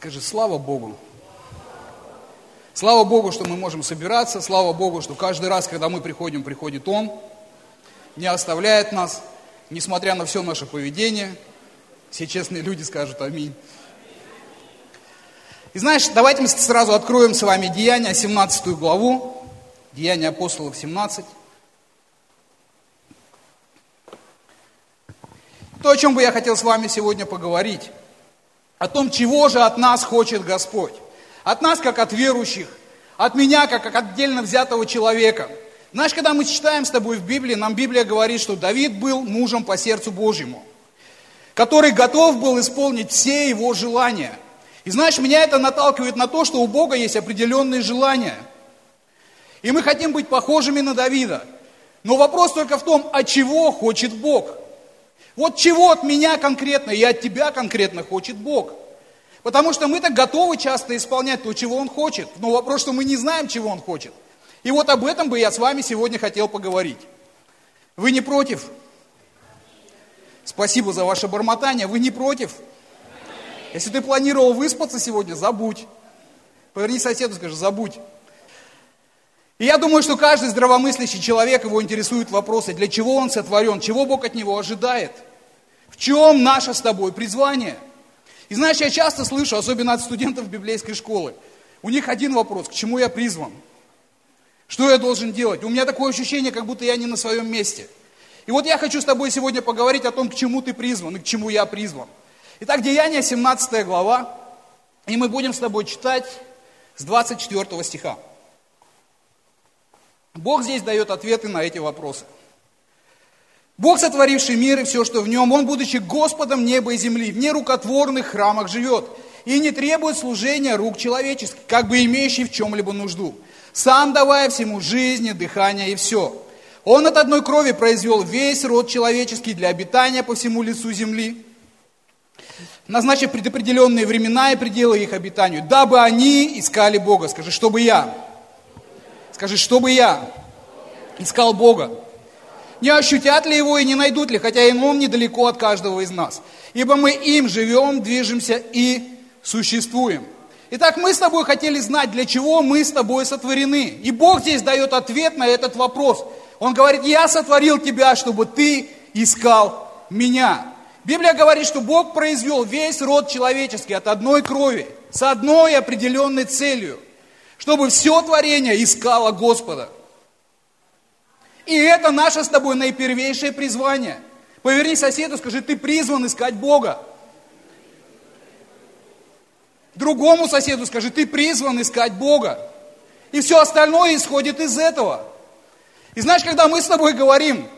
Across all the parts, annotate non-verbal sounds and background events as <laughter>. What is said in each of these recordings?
Скажи, слава Богу. Слава Богу, что мы можем собираться. Слава Богу, что каждый раз, когда мы приходим, приходит Он. Не оставляет нас, несмотря на все наше поведение. Все честные люди скажут аминь. И знаешь, давайте мы сразу откроем с вами Деяния, 17 главу. Деяния апостолов 17. То, о чем бы я хотел с вами сегодня поговорить о том, чего же от нас хочет Господь. От нас, как от верующих, от меня, как от отдельно взятого человека. Знаешь, когда мы читаем с тобой в Библии, нам Библия говорит, что Давид был мужем по сердцу Божьему, который готов был исполнить все его желания. И знаешь, меня это наталкивает на то, что у Бога есть определенные желания. И мы хотим быть похожими на Давида. Но вопрос только в том, а чего хочет Бог? Вот чего от меня конкретно и от тебя конкретно хочет Бог. Потому что мы так готовы часто исполнять то, чего Он хочет. Но вопрос, что мы не знаем, чего Он хочет. И вот об этом бы я с вами сегодня хотел поговорить. Вы не против? Спасибо за ваше бормотание. Вы не против? Если ты планировал выспаться сегодня, забудь. Поверни соседу, скажи, забудь. И я думаю, что каждый здравомыслящий человек, его интересуют вопросы, для чего он сотворен, чего Бог от него ожидает, в чем наше с тобой призвание. И знаешь, я часто слышу, особенно от студентов библейской школы, у них один вопрос, к чему я призван? Что я должен делать? У меня такое ощущение, как будто я не на своем месте. И вот я хочу с тобой сегодня поговорить о том, к чему ты призван и к чему я призван. Итак, Деяние, 17 глава, и мы будем с тобой читать с 24 стиха. Бог здесь дает ответы на эти вопросы. Бог, сотворивший мир и все, что в нем, Он, будучи Господом неба и земли, в нерукотворных храмах живет и не требует служения рук человеческих, как бы имеющий в чем-либо нужду, сам давая всему жизни, дыхание и все. Он от одной крови произвел весь род человеческий для обитания по всему лицу земли, назначив предопределенные времена и пределы их обитанию, дабы они искали Бога. Скажи, чтобы я Скажи, чтобы я искал Бога. Не ощутят ли его и не найдут ли, хотя и он недалеко от каждого из нас. Ибо мы им живем, движемся и существуем. Итак, мы с тобой хотели знать, для чего мы с тобой сотворены. И Бог здесь дает ответ на этот вопрос. Он говорит, я сотворил тебя, чтобы ты искал меня. Библия говорит, что Бог произвел весь род человеческий от одной крови, с одной определенной целью – чтобы все творение искало Господа. И это наше с тобой наипервейшее призвание. Поверни соседу, скажи, ты призван искать Бога. Другому соседу скажи, ты призван искать Бога. И все остальное исходит из этого. И знаешь, когда мы с тобой говорим,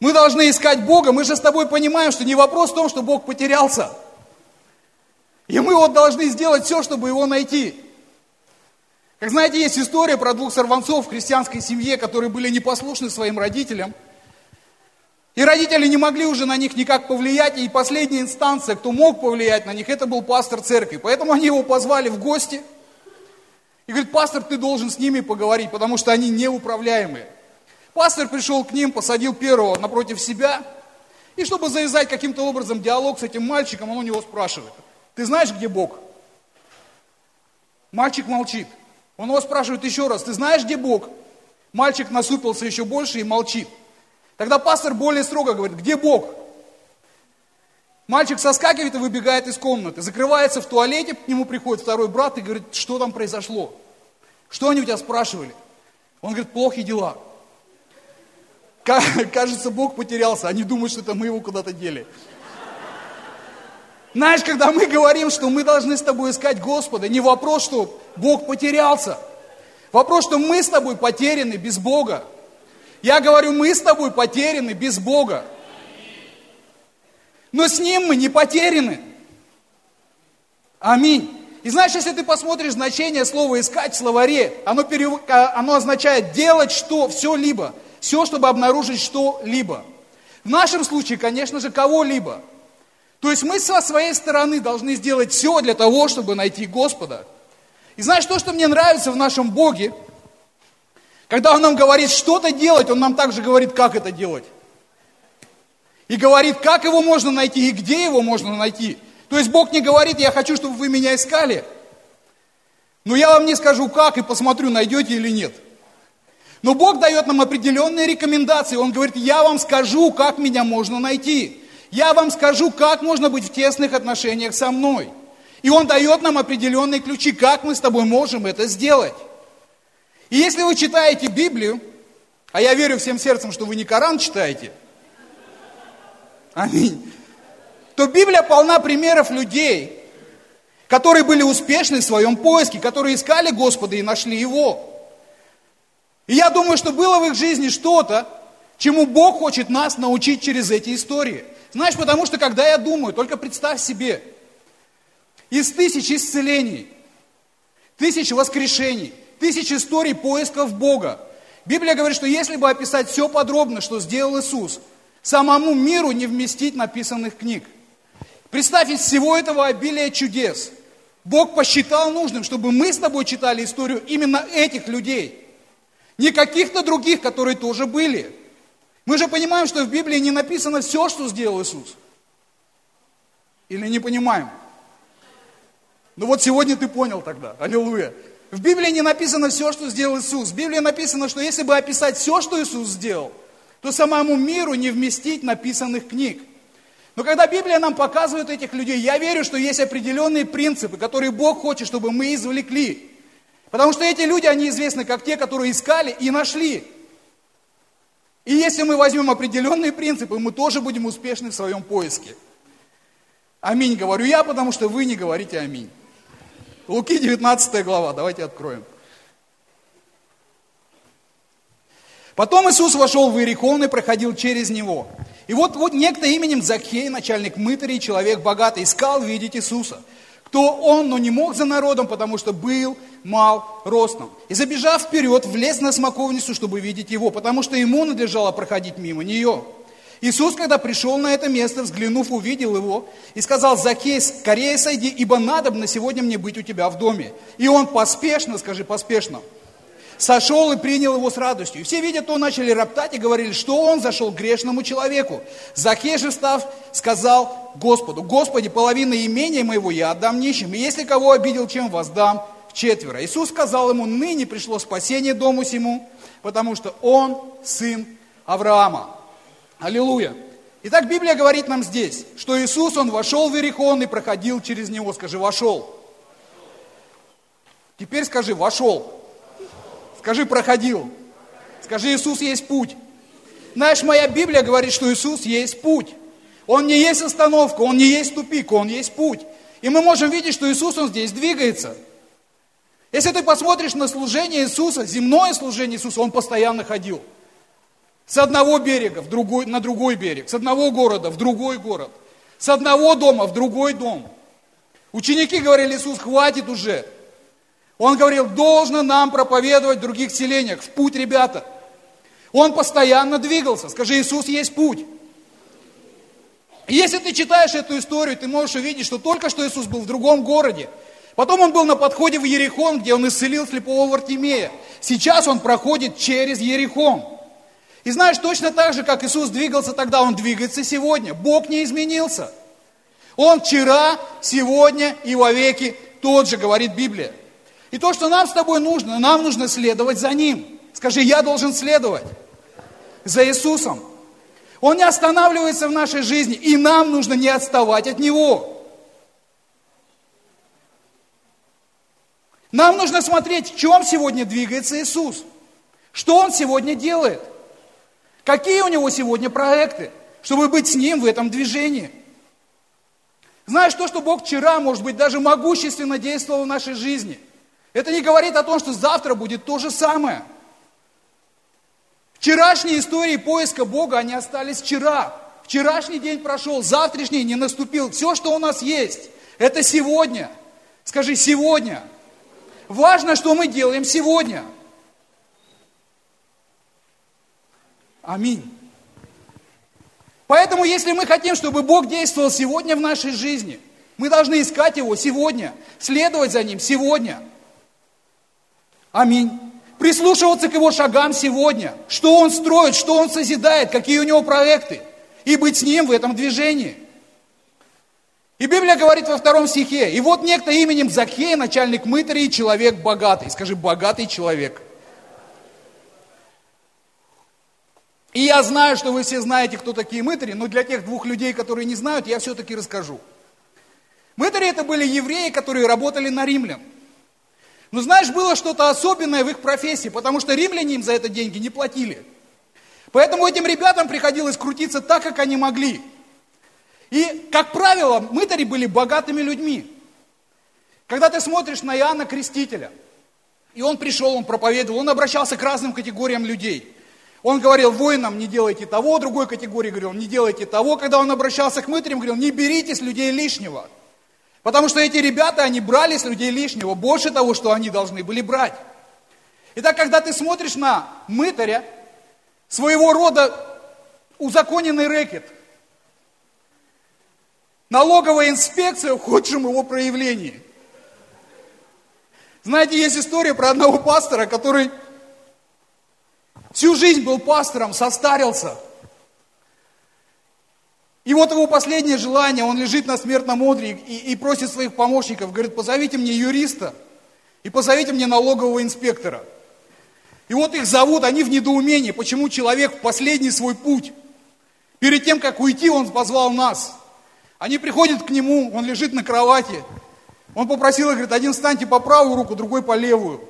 мы должны искать Бога, мы же с тобой понимаем, что не вопрос в том, что Бог потерялся. И мы вот должны сделать все, чтобы его найти. Как знаете, есть история про двух сорванцов в христианской семье, которые были непослушны своим родителям. И родители не могли уже на них никак повлиять, и последняя инстанция, кто мог повлиять на них, это был пастор церкви. Поэтому они его позвали в гости. И говорит, пастор, ты должен с ними поговорить, потому что они неуправляемые. Пастор пришел к ним, посадил первого напротив себя, и чтобы завязать каким-то образом диалог с этим мальчиком, он у него спрашивает, ты знаешь, где Бог? Мальчик молчит. Он его спрашивает еще раз, ты знаешь, где Бог? Мальчик насупился еще больше и молчит. Тогда пастор более строго говорит, где Бог? Мальчик соскакивает и выбегает из комнаты, закрывается в туалете, к нему приходит второй брат и говорит, что там произошло? Что они у тебя спрашивали? Он говорит, плохие дела. <laughs> Кажется, Бог потерялся, они думают, что это мы его куда-то дели. Знаешь, когда мы говорим, что мы должны с тобой искать Господа, не вопрос, что Бог потерялся. Вопрос, что мы с тобой потеряны без Бога. Я говорю, мы с тобой потеряны без Бога. Но с Ним мы не потеряны. Аминь. И знаешь, если ты посмотришь значение слова «искать» в словаре, оно, перев... А, оно означает делать что, все-либо. Все, чтобы обнаружить что-либо. В нашем случае, конечно же, кого-либо. То есть мы со своей стороны должны сделать все для того, чтобы найти Господа. И знаешь, то, что мне нравится в нашем Боге, когда Он нам говорит что-то делать, Он нам также говорит, как это делать. И говорит, как его можно найти и где его можно найти. То есть Бог не говорит, я хочу, чтобы вы меня искали, но я вам не скажу как и посмотрю, найдете или нет. Но Бог дает нам определенные рекомендации. Он говорит, я вам скажу, как меня можно найти. Я вам скажу, как можно быть в тесных отношениях со мной. И Он дает нам определенные ключи, как мы с тобой можем это сделать. И если вы читаете Библию, а я верю всем сердцем, что вы не Коран читаете, аминь, то Библия полна примеров людей, которые были успешны в своем поиске, которые искали Господа и нашли Его. И я думаю, что было в их жизни что-то, чему Бог хочет нас научить через эти истории. Знаешь, потому что когда я думаю, только представь себе, из тысяч исцелений, тысяч воскрешений, тысяч историй поисков Бога, Библия говорит, что если бы описать все подробно, что сделал Иисус, самому миру не вместить написанных книг. Представь, из всего этого обилия чудес, Бог посчитал нужным, чтобы мы с тобой читали историю именно этих людей. Не каких-то других, которые тоже были. Мы же понимаем, что в Библии не написано все, что сделал Иисус. Или не понимаем? Ну вот сегодня ты понял тогда. Аллилуйя. В Библии не написано все, что сделал Иисус. В Библии написано, что если бы описать все, что Иисус сделал, то самому миру не вместить написанных книг. Но когда Библия нам показывает этих людей, я верю, что есть определенные принципы, которые Бог хочет, чтобы мы извлекли. Потому что эти люди, они известны как те, которые искали и нашли. И если мы возьмем определенные принципы, мы тоже будем успешны в своем поиске. Аминь, говорю я, потому что вы не говорите аминь. Луки 19 глава, давайте откроем. Потом Иисус вошел в Иерихон и проходил через него. И вот, вот некто именем Закхей, начальник мытарей, человек богатый, искал видеть Иисуса. Кто он, но не мог за народом, потому что был мал ростом. И забежав вперед, влез на смоковницу, чтобы видеть его, потому что ему надлежало проходить мимо нее. Иисус, когда пришел на это место, взглянув, увидел его и сказал, Закей, скорее сойди, ибо надо на сегодня мне быть у тебя в доме. И он поспешно, скажи поспешно, сошел и принял его с радостью. И все, видя то, начали роптать и говорили, что он зашел к грешному человеку. Закей же став, сказал Господу, Господи, половина имения моего я отдам нищим, и если кого обидел, чем воздам в четверо. Иисус сказал ему, ныне пришло спасение дому сему, потому что он сын Авраама. Аллилуйя. Итак, Библия говорит нам здесь, что Иисус, Он вошел в Иерихон и проходил через него. Скажи, вошел. Теперь скажи, вошел. Скажи, проходил. Скажи, Иисус есть путь. Знаешь, моя Библия говорит, что Иисус есть путь. Он не есть остановка, Он не есть тупик, Он есть путь. И мы можем видеть, что Иисус, Он здесь двигается. Если ты посмотришь на служение Иисуса, земное служение Иисуса, Он постоянно ходил. С одного берега в другой, на другой берег, с одного города в другой город, с одного дома в другой дом. Ученики говорили, Иисус, хватит уже. Он говорил, должно нам проповедовать в других селениях, в путь, ребята. Он постоянно двигался. Скажи, Иисус есть путь. Если ты читаешь эту историю, ты можешь увидеть, что только что Иисус был в другом городе. Потом он был на подходе в Ерихон, где он исцелил слепого Вартимея. Сейчас он проходит через Ерихон. И знаешь, точно так же, как Иисус двигался тогда, Он двигается сегодня. Бог не изменился. Он вчера, сегодня и вовеки тот же, говорит Библия. И то, что нам с тобой нужно, нам нужно следовать за Ним. Скажи, я должен следовать за Иисусом. Он не останавливается в нашей жизни, и нам нужно не отставать от Него. Нам нужно смотреть, в чем сегодня двигается Иисус. Что Он сегодня делает. Какие у него сегодня проекты, чтобы быть с ним в этом движении? Знаешь, то, что Бог вчера, может быть, даже могущественно действовал в нашей жизни, это не говорит о том, что завтра будет то же самое. Вчерашние истории поиска Бога, они остались вчера. Вчерашний день прошел, завтрашний не наступил. Все, что у нас есть, это сегодня. Скажи, сегодня. Важно, что мы делаем сегодня – Аминь. Поэтому, если мы хотим, чтобы Бог действовал сегодня в нашей жизни, мы должны искать Его сегодня, следовать за Ним сегодня. Аминь. Прислушиваться к Его шагам сегодня. Что Он строит, что Он созидает, какие у Него проекты. И быть с Ним в этом движении. И Библия говорит во втором стихе, и вот некто именем Закхей, начальник мытарей, человек богатый. Скажи, богатый человек. И я знаю, что вы все знаете, кто такие мытари, но для тех двух людей, которые не знают, я все-таки расскажу. Мытари это были евреи, которые работали на римлян. Но знаешь, было что-то особенное в их профессии, потому что римляне им за это деньги не платили. Поэтому этим ребятам приходилось крутиться так, как они могли. И, как правило, мытари были богатыми людьми. Когда ты смотришь на Иоанна Крестителя, и он пришел, он проповедовал, он обращался к разным категориям людей. Он говорил воинам, не делайте того, другой категории говорил, не делайте того. Когда он обращался к мытарям, говорил, не берите с людей лишнего. Потому что эти ребята, они брали с людей лишнего, больше того, что они должны были брать. Итак, когда ты смотришь на мытаря, своего рода узаконенный рэкет – Налоговая инспекция в худшем его проявлении. Знаете, есть история про одного пастора, который всю жизнь был пастором, состарился. И вот его последнее желание, он лежит на смертном одре и, и просит своих помощников, говорит, позовите мне юриста и позовите мне налогового инспектора. И вот их зовут, они в недоумении, почему человек в последний свой путь, перед тем, как уйти, он позвал нас – они приходят к нему, он лежит на кровати. Он попросил говорит, один встаньте по правую руку, другой по левую.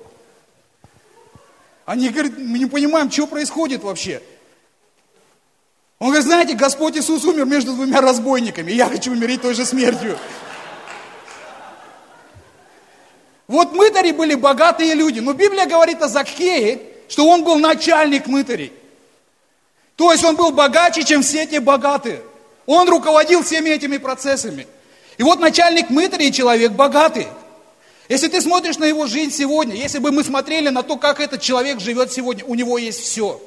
Они говорят, мы не понимаем, что происходит вообще. Он говорит, знаете, Господь Иисус умер между двумя разбойниками, и я хочу умереть той же смертью. Вот мытари были богатые люди, но Библия говорит о Закхее, что он был начальник мытарей. То есть он был богаче, чем все те богатые. Он руководил всеми этими процессами. И вот начальник мытарей человек богатый. Если ты смотришь на его жизнь сегодня, если бы мы смотрели на то, как этот человек живет сегодня, у него есть все.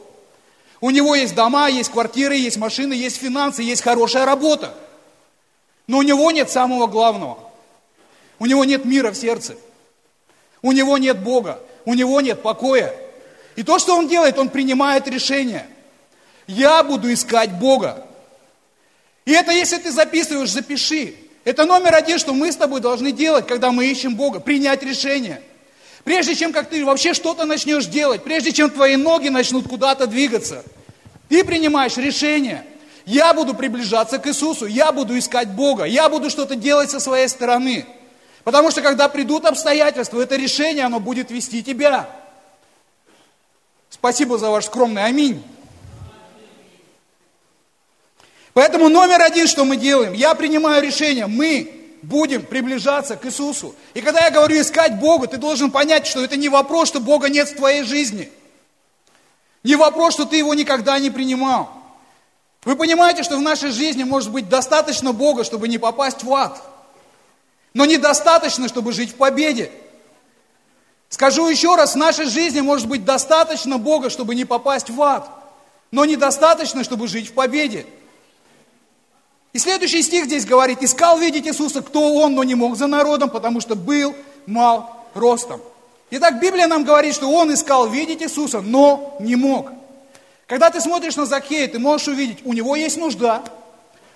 У него есть дома, есть квартиры, есть машины, есть финансы, есть хорошая работа. Но у него нет самого главного. У него нет мира в сердце. У него нет Бога. У него нет покоя. И то, что он делает, он принимает решение. Я буду искать Бога. И это, если ты записываешь, запиши. Это номер один, что мы с тобой должны делать, когда мы ищем Бога, принять решение. Прежде чем как ты вообще что-то начнешь делать, прежде чем твои ноги начнут куда-то двигаться, ты принимаешь решение. Я буду приближаться к Иисусу, я буду искать Бога, я буду что-то делать со своей стороны. Потому что когда придут обстоятельства, это решение, оно будет вести тебя. Спасибо за ваш скромный аминь. Поэтому номер один, что мы делаем, я принимаю решение, мы будем приближаться к Иисусу. И когда я говорю искать Бога, ты должен понять, что это не вопрос, что Бога нет в твоей жизни. Не вопрос, что ты его никогда не принимал. Вы понимаете, что в нашей жизни может быть достаточно Бога, чтобы не попасть в ад. Но недостаточно, чтобы жить в победе. Скажу еще раз, в нашей жизни может быть достаточно Бога, чтобы не попасть в ад. Но недостаточно, чтобы жить в победе. И следующий стих здесь говорит, искал видеть Иисуса, кто он, но не мог за народом, потому что был мал ростом. Итак, Библия нам говорит, что он искал видеть Иисуса, но не мог. Когда ты смотришь на Закхея, ты можешь увидеть, у него есть нужда,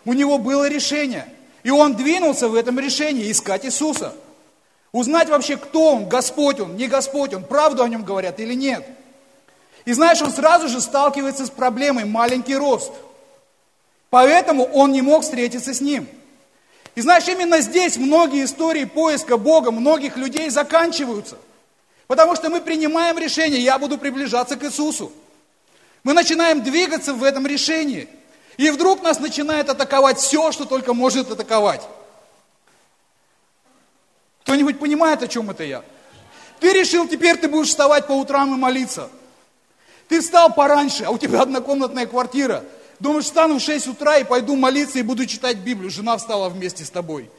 у него было решение. И он двинулся в этом решении искать Иисуса. Узнать вообще, кто он, Господь он, не Господь он, правду о нем говорят или нет. И знаешь, он сразу же сталкивается с проблемой маленький рост – Поэтому он не мог встретиться с ним. И знаешь, именно здесь многие истории поиска Бога многих людей заканчиваются. Потому что мы принимаем решение, я буду приближаться к Иисусу. Мы начинаем двигаться в этом решении. И вдруг нас начинает атаковать все, что только может атаковать. Кто-нибудь понимает, о чем это я? Ты решил, теперь ты будешь вставать по утрам и молиться. Ты встал пораньше, а у тебя однокомнатная квартира – Думаешь, встану в 6 утра и пойду молиться и буду читать Библию. Жена встала вместе с тобой.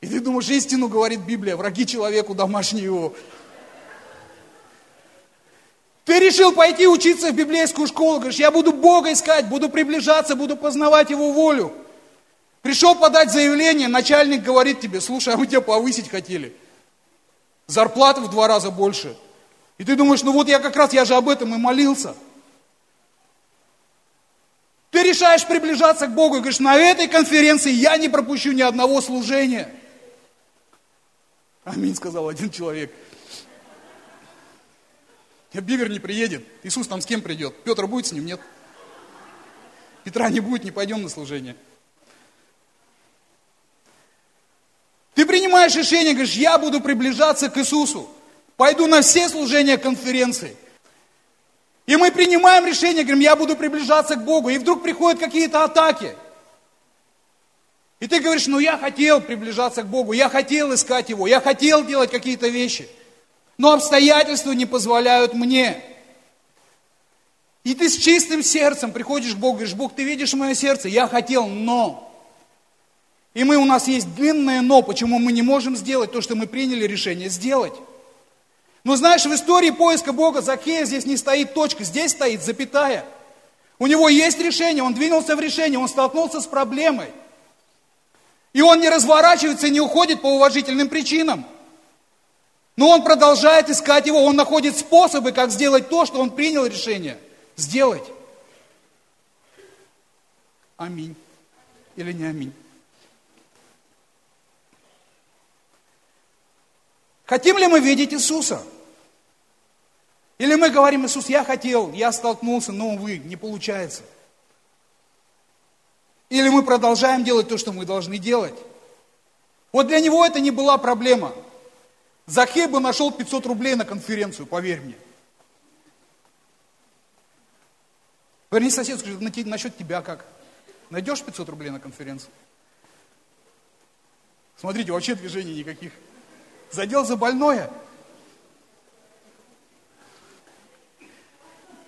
И ты думаешь, истину говорит Библия, враги человеку домашние его. Ты решил пойти учиться в библейскую школу, говоришь, я буду Бога искать, буду приближаться, буду познавать Его волю. Пришел подать заявление, начальник говорит тебе, слушай, а мы тебя повысить хотели. Зарплаты в два раза больше. И ты думаешь, ну вот я как раз, я же об этом и молился. Ты решаешь приближаться к Богу и говоришь, на этой конференции я не пропущу ни одного служения. Аминь, сказал один человек. Бивер не приедет. Иисус там с кем придет? Петр будет с ним? Нет. Петра не будет, не пойдем на служение. Ты принимаешь решение, говоришь, я буду приближаться к Иисусу. Пойду на все служения конференции. И мы принимаем решение, говорим, я буду приближаться к Богу. И вдруг приходят какие-то атаки. И ты говоришь, ну я хотел приближаться к Богу, я хотел искать Его, я хотел делать какие-то вещи. Но обстоятельства не позволяют мне. И ты с чистым сердцем приходишь к Богу, говоришь, Бог, ты видишь мое сердце, я хотел, но. И мы, у нас есть длинное но, почему мы не можем сделать то, что мы приняли решение сделать. Но знаешь, в истории поиска Бога Закея здесь не стоит точка, здесь стоит запятая. У него есть решение, он двинулся в решение, он столкнулся с проблемой. И он не разворачивается, не уходит по уважительным причинам. Но он продолжает искать его, он находит способы, как сделать то, что он принял решение сделать. Аминь. Или не аминь. Хотим ли мы видеть Иисуса? Или мы говорим, Иисус, я хотел, я столкнулся, но, увы, не получается. Или мы продолжаем делать то, что мы должны делать. Вот для него это не была проблема. Захей бы нашел 500 рублей на конференцию, поверь мне. Верни сосед, скажи, насчет тебя как? Найдешь 500 рублей на конференцию? Смотрите, вообще движений никаких. Задел за больное.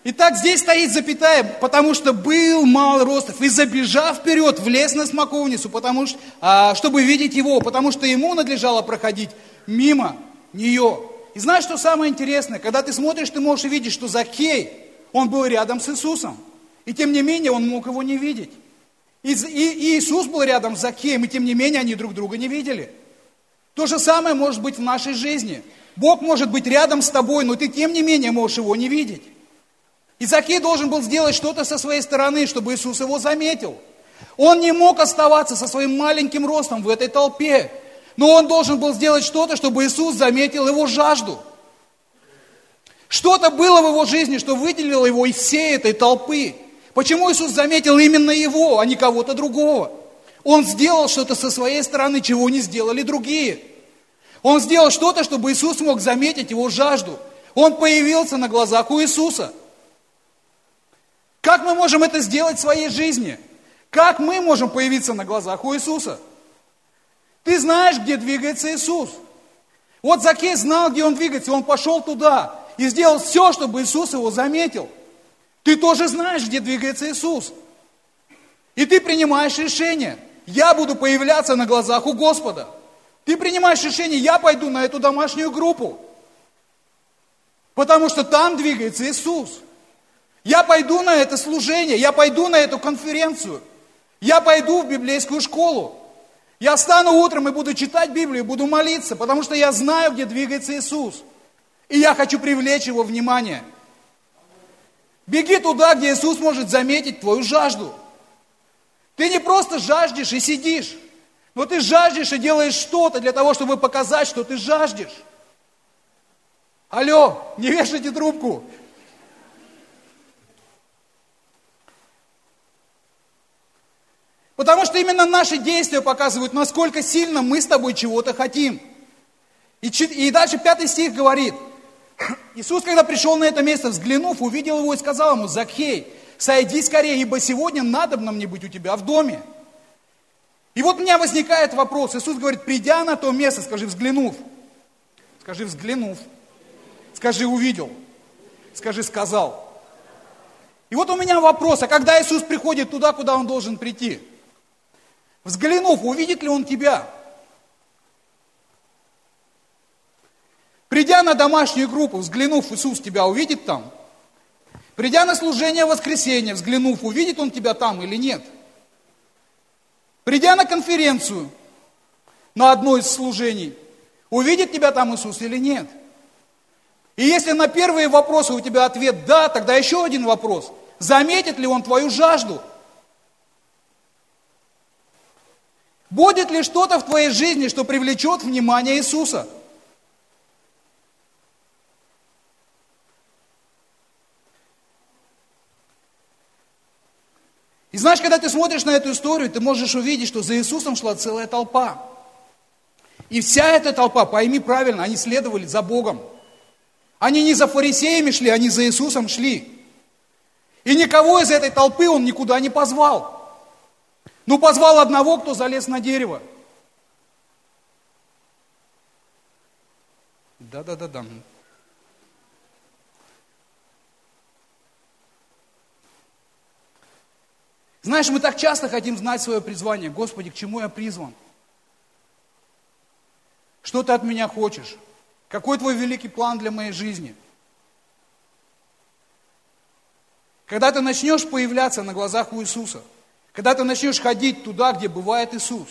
Итак, здесь стоит запятая, потому что был мал ростов, и забежав вперед, влез на смоковницу, потому что, а, чтобы видеть его, потому что ему надлежало проходить мимо нее. И знаешь, что самое интересное? Когда ты смотришь, ты можешь увидеть, что Закей, он был рядом с Иисусом. И тем не менее, он мог его не видеть. И, и, и Иисус был рядом с Закеем, и тем не менее, они друг друга не видели. То же самое может быть в нашей жизни. Бог может быть рядом с тобой, но ты тем не менее можешь его не видеть. И Закей должен был сделать что-то со своей стороны, чтобы Иисус его заметил. Он не мог оставаться со своим маленьким ростом в этой толпе. Но он должен был сделать что-то, чтобы Иисус заметил его жажду. Что-то было в его жизни, что выделило его из всей этой толпы. Почему Иисус заметил именно его, а не кого-то другого? Он сделал что-то со своей стороны, чего не сделали другие. Он сделал что-то, чтобы Иисус мог заметить его жажду. Он появился на глазах у Иисуса. Как мы можем это сделать в своей жизни? Как мы можем появиться на глазах у Иисуса? Ты знаешь, где двигается Иисус. Вот Закей знал, где он двигается, он пошел туда и сделал все, чтобы Иисус его заметил. Ты тоже знаешь, где двигается Иисус. И ты принимаешь решение. Я буду появляться на глазах у Господа. Ты принимаешь решение, я пойду на эту домашнюю группу. Потому что там двигается Иисус. Я пойду на это служение, я пойду на эту конференцию. Я пойду в библейскую школу. Я встану утром и буду читать Библию, буду молиться, потому что я знаю, где двигается Иисус. И я хочу привлечь его внимание. Беги туда, где Иисус может заметить твою жажду. Ты не просто жаждешь и сидишь, но ты жаждешь и делаешь что-то для того, чтобы показать, что ты жаждешь. Алло, не вешайте трубку. Потому что именно наши действия показывают, насколько сильно мы с тобой чего-то хотим. И, и дальше пятый стих говорит, Иисус, когда пришел на это место, взглянув, увидел его и сказал ему, Закхей, сойди скорее, ибо сегодня надо нам не быть у тебя в доме. И вот у меня возникает вопрос. Иисус говорит, придя на то место, скажи, взглянув. Скажи, взглянув. Скажи, увидел. Скажи, сказал. И вот у меня вопрос, а когда Иисус приходит туда, куда Он должен прийти? Взглянув, увидит ли он тебя? Придя на домашнюю группу, взглянув, Иисус тебя увидит там? Придя на служение воскресенья, взглянув, увидит он тебя там или нет? Придя на конференцию, на одно из служений, увидит тебя там Иисус или нет? И если на первые вопросы у тебя ответ «да», тогда еще один вопрос. Заметит ли он твою жажду? Будет ли что-то в твоей жизни, что привлечет внимание Иисуса? И знаешь, когда ты смотришь на эту историю, ты можешь увидеть, что за Иисусом шла целая толпа. И вся эта толпа, пойми правильно, они следовали за Богом. Они не за фарисеями шли, они за Иисусом шли. И никого из этой толпы он никуда не позвал. Ну, позвал одного, кто залез на дерево. Да-да-да-да. Знаешь, мы так часто хотим знать свое призвание. Господи, к чему я призван? Что ты от меня хочешь? Какой твой великий план для моей жизни? Когда ты начнешь появляться на глазах у Иисуса, когда ты начнешь ходить туда, где бывает Иисус,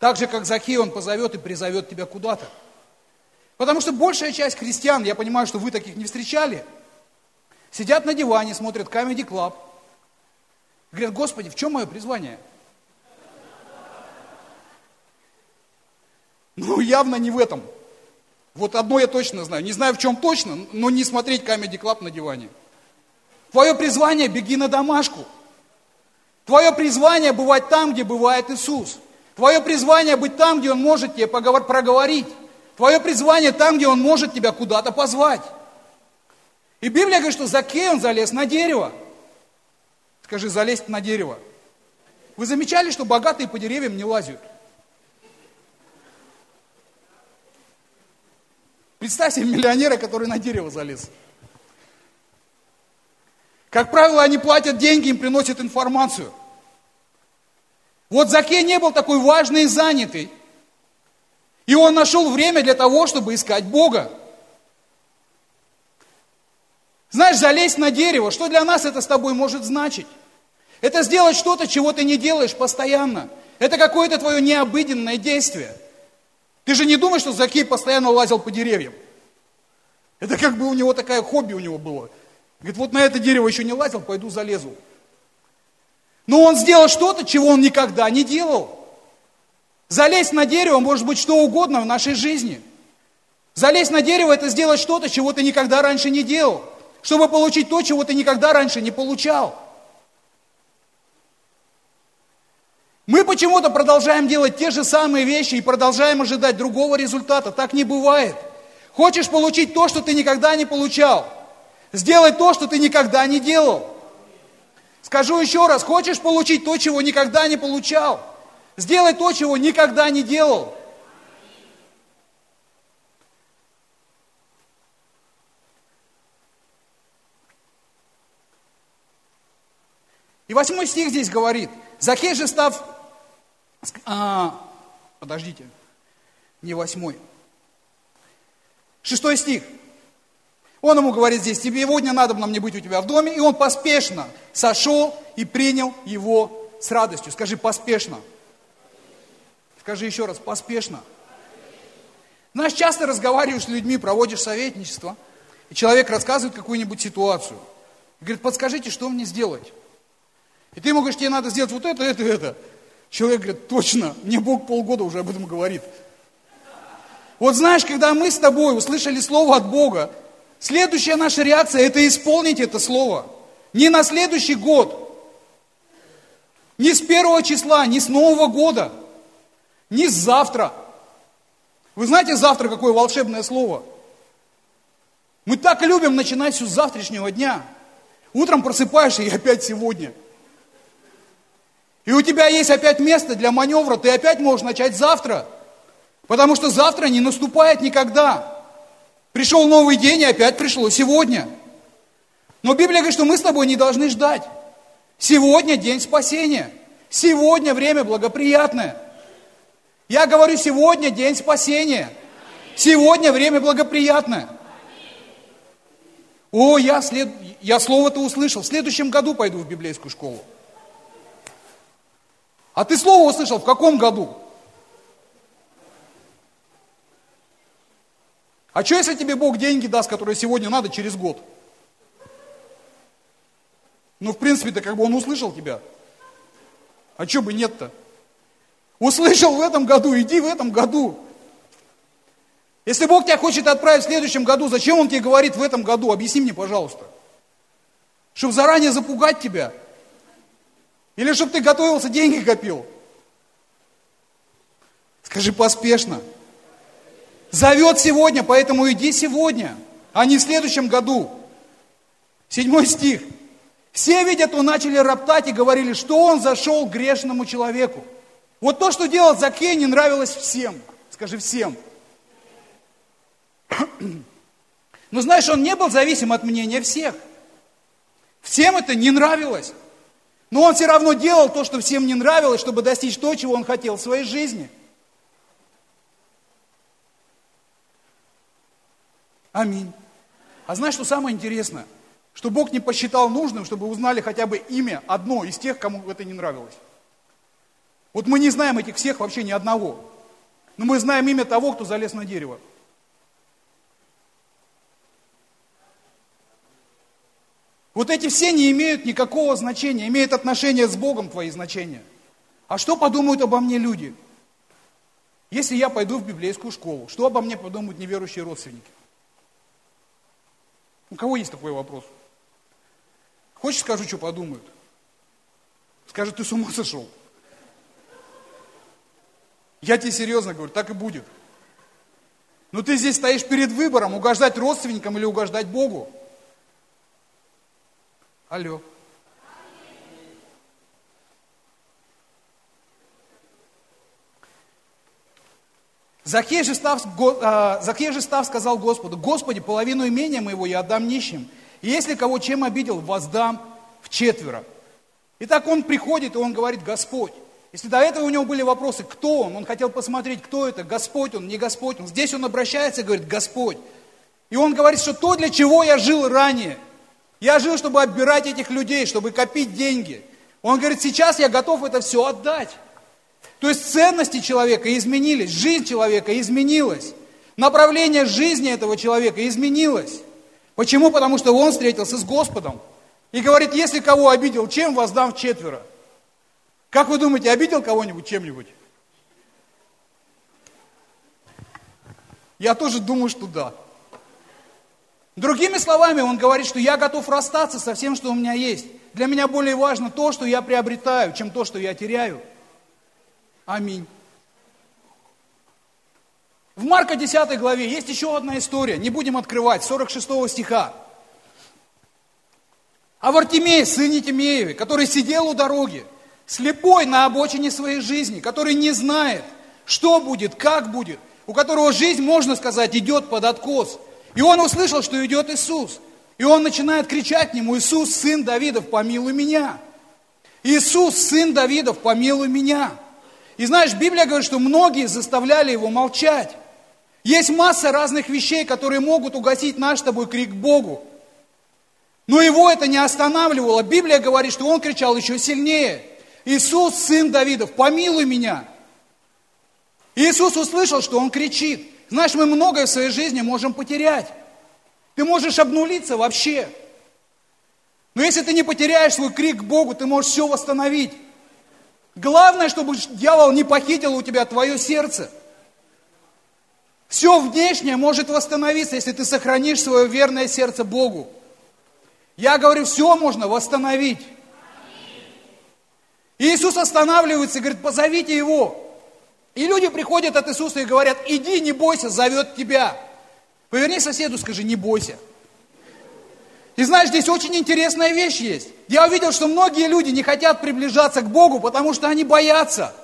так же, как Захей, он позовет и призовет тебя куда-то. Потому что большая часть христиан, я понимаю, что вы таких не встречали, сидят на диване, смотрят Comedy Club, говорят, Господи, в чем мое призвание? Ну, явно не в этом. Вот одно я точно знаю. Не знаю, в чем точно, но не смотреть Comedy Club на диване. Твое призвание – беги на домашку. Твое призвание – бывать там, где бывает Иисус. Твое призвание – быть там, где Он может тебе поговор, проговорить. Твое призвание – там, где Он может тебя куда-то позвать. И Библия говорит, что Закей, он залез на дерево. Скажи, залезть на дерево. Вы замечали, что богатые по деревьям не лазят? Представь себе миллионера, который на дерево залез. Как правило, они платят деньги, им приносят информацию. Вот Закей не был такой важный и занятый. И он нашел время для того, чтобы искать Бога. Знаешь, залезть на дерево, что для нас это с тобой может значить? Это сделать что-то, чего ты не делаешь постоянно. Это какое-то твое необыденное действие – ты же не думаешь, что Закей постоянно лазил по деревьям? Это как бы у него такая хобби у него было. Говорит, вот на это дерево еще не лазил, пойду залезу. Но он сделал что-то, чего он никогда не делал. Залезть на дерево может быть что угодно в нашей жизни. Залезть на дерево – это сделать что-то, чего ты никогда раньше не делал. Чтобы получить то, чего ты никогда раньше не получал. Мы почему-то продолжаем делать те же самые вещи и продолжаем ожидать другого результата. Так не бывает. Хочешь получить то, что ты никогда не получал. Сделай то, что ты никогда не делал. Скажу еще раз, хочешь получить то, чего никогда не получал. Сделай то, чего никогда не делал. И восьмой стих здесь говорит, Захей же став а, подождите, не восьмой. Шестой стих. Он ему говорит здесь, тебе сегодня надо нам не быть у тебя в доме, и он поспешно сошел и принял его с радостью. Скажи, поспешно. Скажи еще раз, поспешно. Знаешь, часто разговариваешь с людьми, проводишь советничество, и человек рассказывает какую-нибудь ситуацию. Говорит, подскажите, что мне сделать? И ты ему говоришь, тебе надо сделать вот это, это, это. Человек говорит, точно, мне Бог полгода уже об этом говорит. Вот знаешь, когда мы с тобой услышали слово от Бога, следующая наша реакция – это исполнить это слово. Не на следующий год, не с первого числа, не с Нового года, не с завтра. Вы знаете завтра какое волшебное слово? Мы так любим начинать все с завтрашнего дня. Утром просыпаешься и опять сегодня – и у тебя есть опять место для маневра, ты опять можешь начать завтра. Потому что завтра не наступает никогда. Пришел новый день, и опять пришло сегодня. Но Библия говорит, что мы с тобой не должны ждать. Сегодня день спасения. Сегодня время благоприятное. Я говорю, сегодня день спасения. Сегодня время благоприятное. О, я, след... я слово-то услышал. В следующем году пойду в библейскую школу. А ты слово услышал в каком году? А что, если тебе Бог деньги даст, которые сегодня надо, через год? Ну, в принципе-то, как бы он услышал тебя. А что бы нет-то? Услышал в этом году, иди в этом году. Если Бог тебя хочет отправить в следующем году, зачем Он тебе говорит в этом году? Объясни мне, пожалуйста. Чтобы заранее запугать тебя? Или чтобы ты готовился, деньги копил? Скажи поспешно. Зовет сегодня, поэтому иди сегодня, а не в следующем году. Седьмой стих. Все, видят, то начали роптать и говорили, что он зашел к грешному человеку. Вот то, что делал Закей, не нравилось всем. Скажи всем. Но знаешь, он не был зависим от мнения всех. Всем это не нравилось. Но он все равно делал то, что всем не нравилось, чтобы достичь то, чего он хотел в своей жизни. Аминь. А знаешь, что самое интересное? Что Бог не посчитал нужным, чтобы узнали хотя бы имя одно из тех, кому это не нравилось. Вот мы не знаем этих всех вообще ни одного. Но мы знаем имя того, кто залез на дерево. Вот эти все не имеют никакого значения, имеют отношение с Богом твои значения. А что подумают обо мне люди? Если я пойду в библейскую школу, что обо мне подумают неверующие родственники? У кого есть такой вопрос? Хочешь, скажу, что подумают? Скажут, ты с ума сошел. Я тебе серьезно говорю, так и будет. Но ты здесь стоишь перед выбором, угождать родственникам или угождать Богу. Алло. Закей же, став, а, Закей же став сказал Господу, Господи, половину имения моего я отдам нищим, и если кого чем обидел, воздам в четверо. Итак, он приходит, и он говорит, Господь. Если до этого у него были вопросы, кто он, он хотел посмотреть, кто это, Господь он, не Господь он. Здесь он обращается и говорит, Господь. И он говорит, что то, для чего я жил ранее, я жил, чтобы отбирать этих людей, чтобы копить деньги. Он говорит, сейчас я готов это все отдать. То есть ценности человека изменились, жизнь человека изменилась, направление жизни этого человека изменилось. Почему? Потому что он встретился с Господом. И говорит, если кого обидел, чем воздам в четверо? Как вы думаете, обидел кого-нибудь чем-нибудь? Я тоже думаю, что да. Другими словами, он говорит, что я готов расстаться со всем, что у меня есть. Для меня более важно то, что я приобретаю, чем то, что я теряю. Аминь. В Марка 10 главе есть еще одна история, не будем открывать, 46 стиха. А Вартимей, сын Тимееве, который сидел у дороги, слепой на обочине своей жизни, который не знает, что будет, как будет, у которого жизнь, можно сказать, идет под откос – и он услышал, что идет Иисус. И он начинает кричать нему, Иисус, сын Давидов, помилуй меня. Иисус, сын Давидов, помилуй меня. И знаешь, Библия говорит, что многие заставляли его молчать. Есть масса разных вещей, которые могут угасить наш с тобой крик Богу. Но его это не останавливало. Библия говорит, что он кричал еще сильнее. Иисус, сын Давидов, помилуй меня. Иисус услышал, что он кричит. Знаешь, мы многое в своей жизни можем потерять. Ты можешь обнулиться вообще. Но если ты не потеряешь свой крик к Богу, ты можешь все восстановить. Главное, чтобы дьявол не похитил у тебя твое сердце. Все внешнее может восстановиться, если ты сохранишь свое верное сердце Богу. Я говорю, все можно восстановить. И Иисус останавливается и говорит, позовите его. И люди приходят от Иисуса и говорят, иди, не бойся, зовет тебя. Поверни соседу, скажи, не бойся. И знаешь, здесь очень интересная вещь есть. Я увидел, что многие люди не хотят приближаться к Богу, потому что они боятся.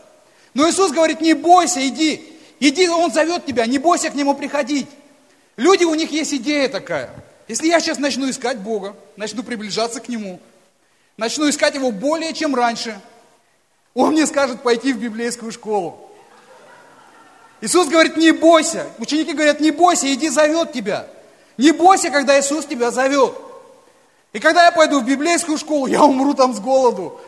Но Иисус говорит, не бойся, иди. Иди, Он зовет тебя, не бойся к Нему приходить. Люди, у них есть идея такая. Если я сейчас начну искать Бога, начну приближаться к Нему, начну искать Его более, чем раньше, Он мне скажет пойти в библейскую школу. Иисус говорит, не бойся. Ученики говорят, не бойся, иди зовет тебя. Не бойся, когда Иисус тебя зовет. И когда я пойду в библейскую школу, я умру там с голоду.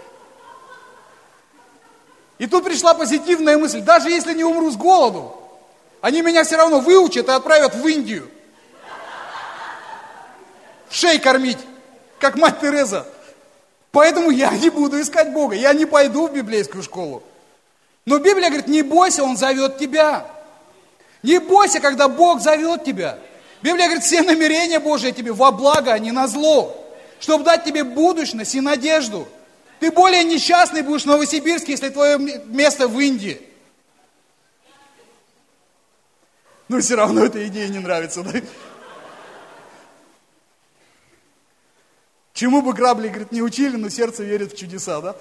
И тут пришла позитивная мысль, даже если не умру с голоду, они меня все равно выучат и отправят в Индию. Шей кормить, как мать Тереза. Поэтому я не буду искать Бога, я не пойду в библейскую школу. Но Библия говорит, не бойся, Он зовет тебя. Не бойся, когда Бог зовет тебя. Библия говорит, все намерения Божьи тебе во благо, а не на зло. Чтобы дать тебе будущность и надежду. Ты более несчастный будешь в Новосибирске, если твое место в Индии. Но все равно эта идея не нравится, да? Чему бы грабли, говорит, не учили, но сердце верит в чудеса, да?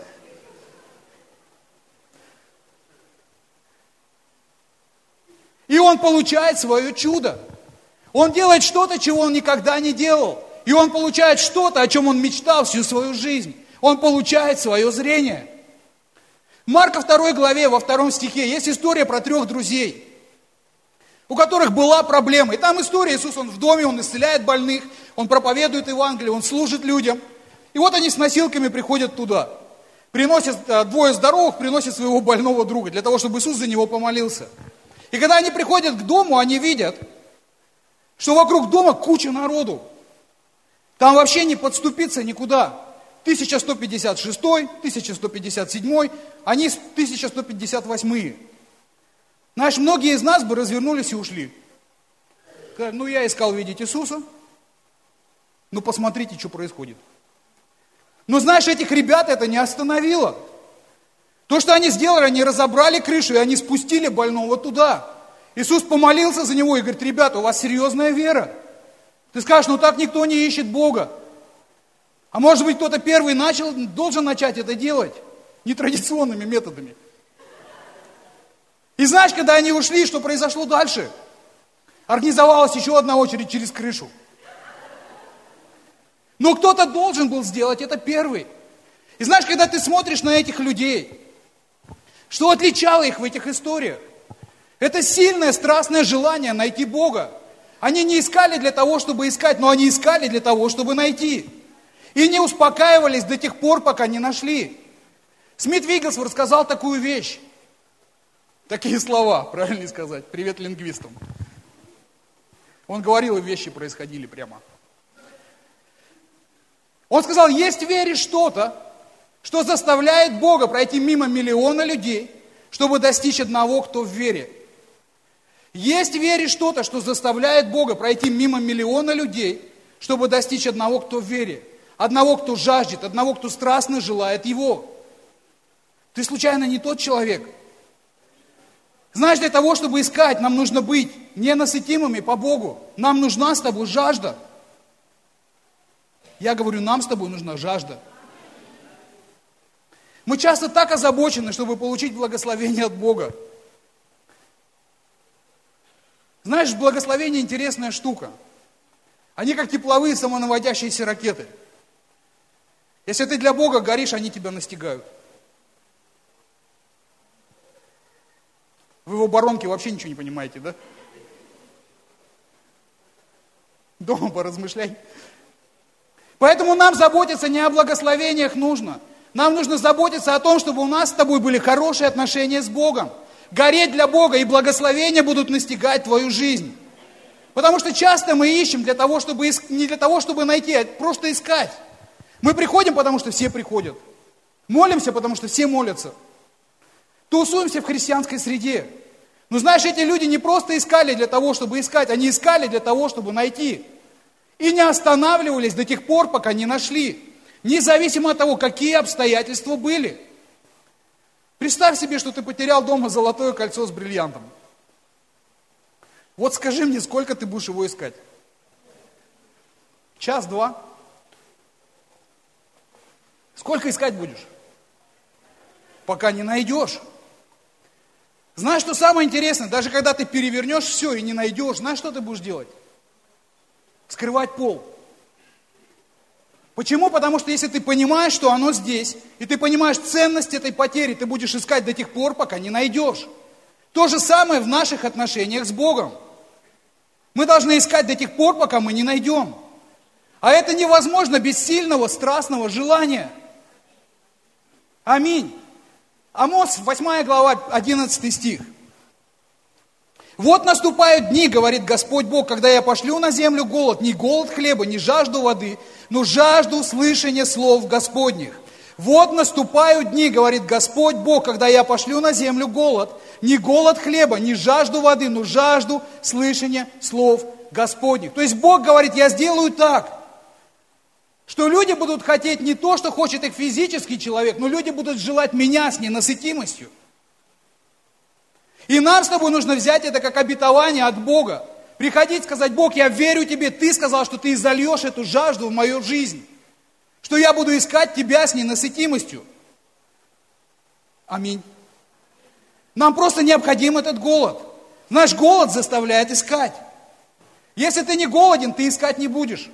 И он получает свое чудо. Он делает что-то, чего он никогда не делал. И он получает что-то, о чем он мечтал всю свою жизнь. Он получает свое зрение. Марка 2 главе, во втором стихе, есть история про трех друзей, у которых была проблема. И там история, Иисус, он в доме, он исцеляет больных, он проповедует Евангелие, он служит людям. И вот они с носилками приходят туда. Приносят, э, двое здоровых приносят своего больного друга, для того, чтобы Иисус за него помолился. И когда они приходят к дому, они видят, что вокруг дома куча народу. Там вообще не подступиться никуда. 1156, 1157, они 1158. Знаешь, многие из нас бы развернулись и ушли. Ну, я искал видеть Иисуса, ну, посмотрите, что происходит. Но знаешь, этих ребят это не остановило. То, что они сделали, они разобрали крышу, и они спустили больного туда. Иисус помолился за него и говорит, ребята, у вас серьезная вера. Ты скажешь, ну так никто не ищет Бога. А может быть, кто-то первый начал, должен начать это делать нетрадиционными методами. И знаешь, когда они ушли, что произошло дальше? Организовалась еще одна очередь через крышу. Но кто-то должен был сделать это первый. И знаешь, когда ты смотришь на этих людей, что отличало их в этих историях? Это сильное, страстное желание найти Бога. Они не искали для того, чтобы искать, но они искали для того, чтобы найти. И не успокаивались до тех пор, пока не нашли. Смит Вигглсворт сказал такую вещь. Такие слова, <laughs> правильно сказать. Привет лингвистам. Он говорил, и вещи происходили прямо. Он сказал, есть в вере что-то, что заставляет Бога пройти мимо миллиона людей, чтобы достичь одного, кто в вере. Есть в вере что-то, что заставляет Бога пройти мимо миллиона людей, чтобы достичь одного, кто в вере. Одного, кто жаждет, одного, кто страстно желает Его. Ты случайно не тот человек. Знаешь, для того, чтобы искать, нам нужно быть ненасытимыми по Богу. Нам нужна с тобой жажда. Я говорю, нам с тобой нужна жажда. Мы часто так озабочены, чтобы получить благословение от Бога. Знаешь, благословение интересная штука. Они как тепловые самонаводящиеся ракеты – если ты для Бога горишь, они тебя настигают. В оборонке вообще ничего не понимаете, да? Дома поразмышляй. Поэтому нам заботиться не о благословениях нужно. Нам нужно заботиться о том, чтобы у нас с тобой были хорошие отношения с Богом. Гореть для Бога, и благословения будут настигать твою жизнь. Потому что часто мы ищем для того, чтобы, не для того, чтобы найти, а просто искать. Мы приходим, потому что все приходят. Молимся, потому что все молятся. Тусуемся в христианской среде. Но знаешь, эти люди не просто искали для того, чтобы искать, они искали для того, чтобы найти. И не останавливались до тех пор, пока не нашли. Независимо от того, какие обстоятельства были. Представь себе, что ты потерял дома золотое кольцо с бриллиантом. Вот скажи мне, сколько ты будешь его искать? Час-два? Сколько искать будешь? Пока не найдешь. Знаешь, что самое интересное? Даже когда ты перевернешь все и не найдешь, знаешь, что ты будешь делать? Скрывать пол. Почему? Потому что если ты понимаешь, что оно здесь, и ты понимаешь ценность этой потери, ты будешь искать до тех пор, пока не найдешь. То же самое в наших отношениях с Богом. Мы должны искать до тех пор, пока мы не найдем. А это невозможно без сильного, страстного желания – Аминь. Амос, 8 глава, 11 стих. Вот наступают дни, говорит Господь Бог, когда я пошлю на землю голод, не голод хлеба, не жажду воды, но жажду слышания слов Господних. Вот наступают дни, говорит Господь Бог, когда я пошлю на землю голод. Не голод хлеба, не жажду воды, но жажду слышания слов Господних. То есть Бог говорит, я сделаю так, что люди будут хотеть не то, что хочет их физический человек, но люди будут желать меня с ненасытимостью. И нам с тобой нужно взять это как обетование от Бога. Приходить, сказать, Бог, я верю тебе, ты сказал, что ты зальешь эту жажду в мою жизнь. Что я буду искать тебя с ненасытимостью. Аминь. Нам просто необходим этот голод. Наш голод заставляет искать. Если ты не голоден, ты искать не будешь.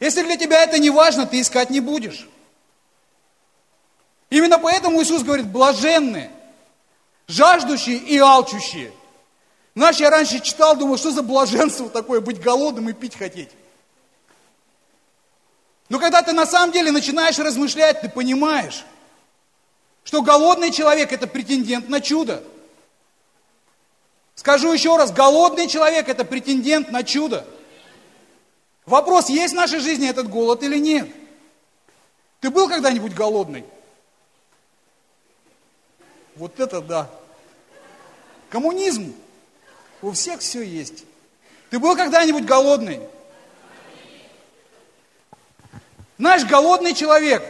Если для тебя это не важно, ты искать не будешь. Именно поэтому Иисус говорит, блаженные, жаждущие и алчущие. Знаешь, я раньше читал, думал, что за блаженство такое, быть голодным и пить хотеть. Но когда ты на самом деле начинаешь размышлять, ты понимаешь, что голодный человек – это претендент на чудо. Скажу еще раз, голодный человек – это претендент на чудо. Вопрос, есть в нашей жизни этот голод или нет? Ты был когда-нибудь голодный? Вот это да. Коммунизм. У всех все есть. Ты был когда-нибудь голодный? Знаешь, голодный человек,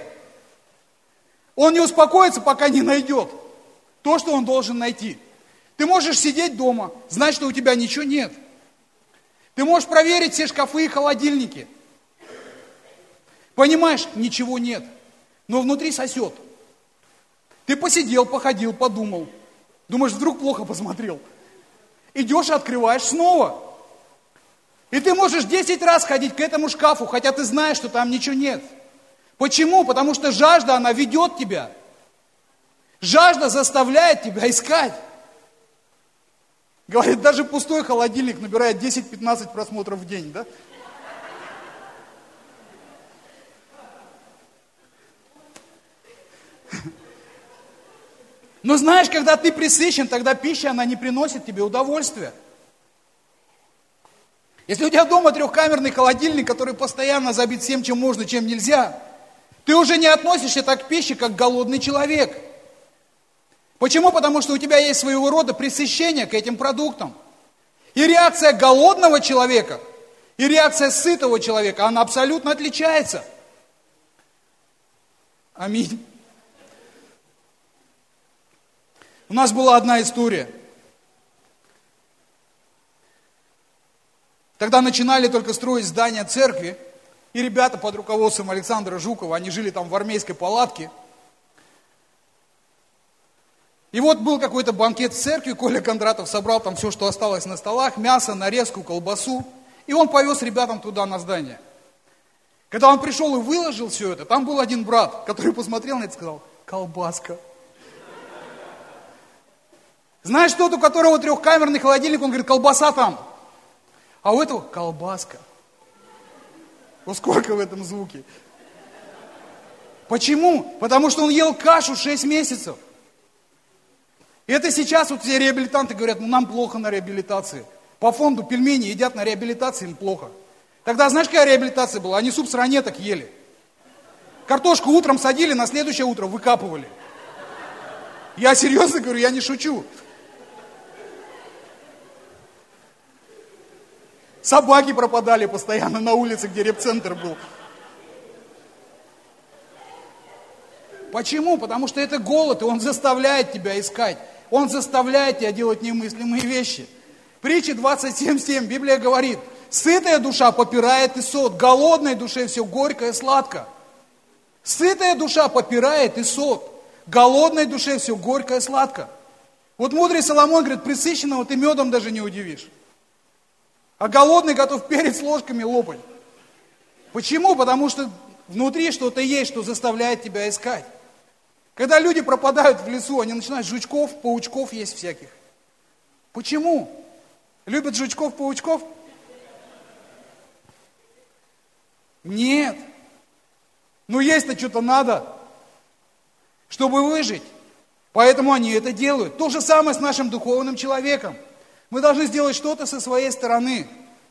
он не успокоится, пока не найдет то, что он должен найти. Ты можешь сидеть дома, знать, что у тебя ничего нет. Ты можешь проверить все шкафы и холодильники. Понимаешь, ничего нет, но внутри сосет. Ты посидел, походил, подумал. Думаешь, вдруг плохо посмотрел. Идешь и открываешь снова. И ты можешь 10 раз ходить к этому шкафу, хотя ты знаешь, что там ничего нет. Почему? Потому что жажда, она ведет тебя. Жажда заставляет тебя искать. Говорит, даже пустой холодильник набирает 10-15 просмотров в день, да? Но знаешь, когда ты присыщен, тогда пища, она не приносит тебе удовольствия. Если у тебя дома трехкамерный холодильник, который постоянно забит всем, чем можно, чем нельзя, ты уже не относишься так к пище, как голодный человек. Почему? Потому что у тебя есть своего рода пресыщение к этим продуктам. И реакция голодного человека, и реакция сытого человека, она абсолютно отличается. Аминь. У нас была одна история – Тогда начинали только строить здание церкви, и ребята под руководством Александра Жукова, они жили там в армейской палатке. И вот был какой-то банкет в церкви, Коля Кондратов собрал там все, что осталось на столах, мясо, нарезку, колбасу, и он повез ребятам туда на здание. Когда он пришел и выложил все это, там был один брат, который посмотрел на это и сказал, колбаска. Знаешь, тот, у которого трехкамерный холодильник, он говорит, колбаса там. А у этого колбаска. Вот сколько в этом звуке. Почему? Потому что он ел кашу 6 месяцев. И это сейчас вот все реабилитанты говорят, ну нам плохо на реабилитации. По фонду пельмени едят на реабилитации, им плохо. Тогда знаешь, какая реабилитация была? Они суп с ранеток ели. Картошку утром садили, на следующее утро выкапывали. Я серьезно говорю, я не шучу. Собаки пропадали постоянно на улице, где репцентр был. Почему? Потому что это голод, и он заставляет тебя искать. Он заставляет тебя делать немыслимые вещи. Притча 27.7, Библия говорит, сытая душа попирает и сот, голодной душе все горько и сладко. Сытая душа попирает и сот, голодной душе все горько и сладко. Вот мудрый Соломон говорит, присыщенного ты медом даже не удивишь. А голодный готов перец ложками лопать. Почему? Потому что внутри что-то есть, что заставляет тебя искать. Когда люди пропадают в лесу, они начинают жучков, паучков есть всяких. Почему? Любят жучков, паучков? Нет. Ну есть-то что-то надо, чтобы выжить. Поэтому они это делают. То же самое с нашим духовным человеком. Мы должны сделать что-то со своей стороны,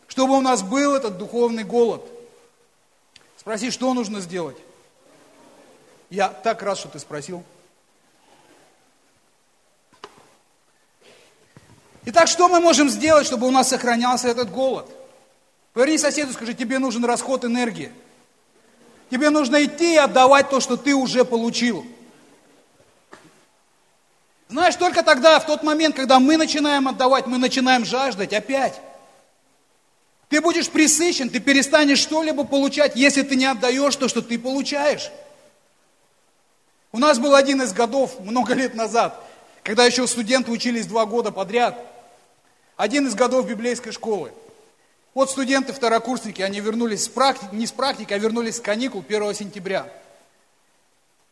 чтобы у нас был этот духовный голод. Спроси, что нужно сделать? Я так рад, что ты спросил. Итак, что мы можем сделать, чтобы у нас сохранялся этот голод? Поверни соседу, скажи, тебе нужен расход энергии. Тебе нужно идти и отдавать то, что ты уже получил. Знаешь, только тогда, в тот момент, когда мы начинаем отдавать, мы начинаем жаждать опять. Ты будешь присыщен, ты перестанешь что-либо получать, если ты не отдаешь то, что ты получаешь. У нас был один из годов, много лет назад, когда еще студенты учились два года подряд. Один из годов библейской школы. Вот студенты, второкурсники, они вернулись с практики, не с практики, а вернулись с каникул 1 сентября.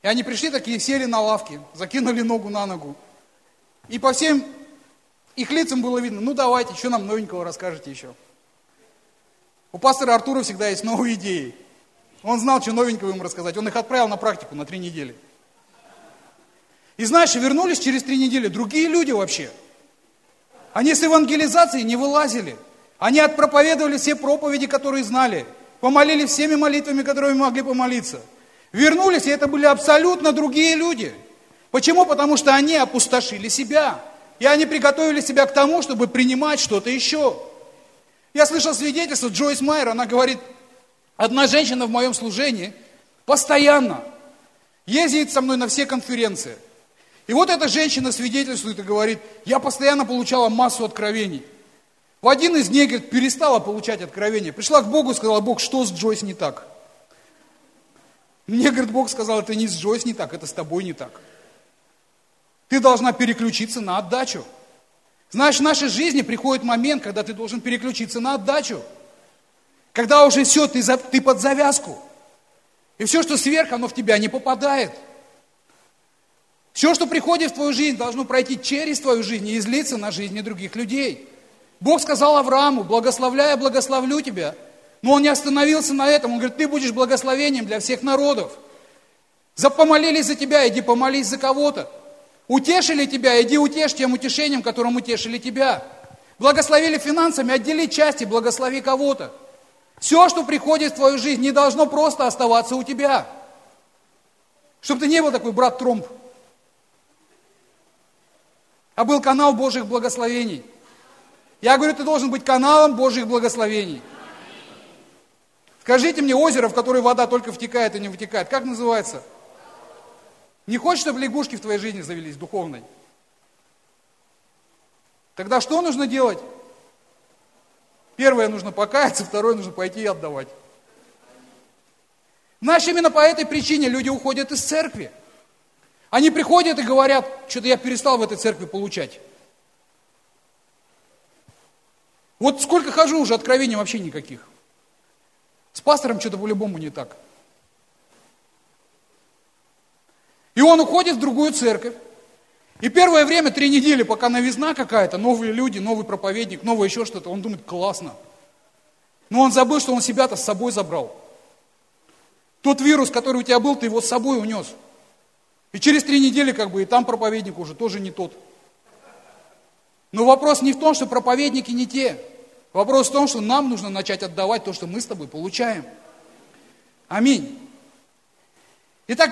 И они пришли такие, сели на лавке, закинули ногу на ногу. И по всем их лицам было видно, ну давайте, что нам новенького расскажете еще. У пастора Артура всегда есть новые идеи. Он знал, что новенького им рассказать. Он их отправил на практику на три недели. И знаешь, вернулись через три недели другие люди вообще. Они с евангелизацией не вылазили. Они отпроповедовали все проповеди, которые знали. Помолились всеми молитвами, которыми могли помолиться. Вернулись, и это были абсолютно другие люди. Почему? Потому что они опустошили себя. И они приготовили себя к тому, чтобы принимать что-то еще. Я слышал свидетельство Джойс Майер, она говорит, одна женщина в моем служении постоянно ездит со мной на все конференции – и вот эта женщина свидетельствует и говорит, я постоянно получала массу откровений. В один из дней, говорит, перестала получать откровения. Пришла к Богу и сказала, Бог, что с Джойс не так? Мне, говорит, Бог сказал, это не с Джойс не так, это с тобой не так. Ты должна переключиться на отдачу. Знаешь, в нашей жизни приходит момент, когда ты должен переключиться на отдачу. Когда уже все, ты, за, ты под завязку. И все, что сверх, оно в тебя не попадает. Все, что приходит в твою жизнь, должно пройти через твою жизнь и излиться на жизни других людей. Бог сказал Аврааму, благословляя, благословлю тебя. Но он не остановился на этом. Он говорит, ты будешь благословением для всех народов. За помолились за тебя, иди помолись за кого-то. Утешили тебя, иди утешь тем утешением, которым утешили тебя. Благословили финансами, отдели части, благослови кого-то. Все, что приходит в твою жизнь, не должно просто оставаться у тебя. Чтобы ты не был такой брат Тромп а был канал Божьих благословений. Я говорю, ты должен быть каналом Божьих благословений. Скажите мне, озеро, в которое вода только втекает и не вытекает, как называется? Не хочешь, чтобы лягушки в твоей жизни завелись, духовной? Тогда что нужно делать? Первое, нужно покаяться, второе, нужно пойти и отдавать. Знаешь, именно по этой причине люди уходят из церкви. Они приходят и говорят, что-то я перестал в этой церкви получать. Вот сколько хожу уже, откровений вообще никаких. С пастором что-то по-любому не так. И он уходит в другую церковь. И первое время, три недели, пока новизна какая-то, новые люди, новый проповедник, новое еще что-то, он думает, классно. Но он забыл, что он себя-то с собой забрал. Тот вирус, который у тебя был, ты его с собой унес. И через три недели как бы и там проповедник уже тоже не тот. Но вопрос не в том, что проповедники не те. Вопрос в том, что нам нужно начать отдавать то, что мы с тобой получаем. Аминь. Итак,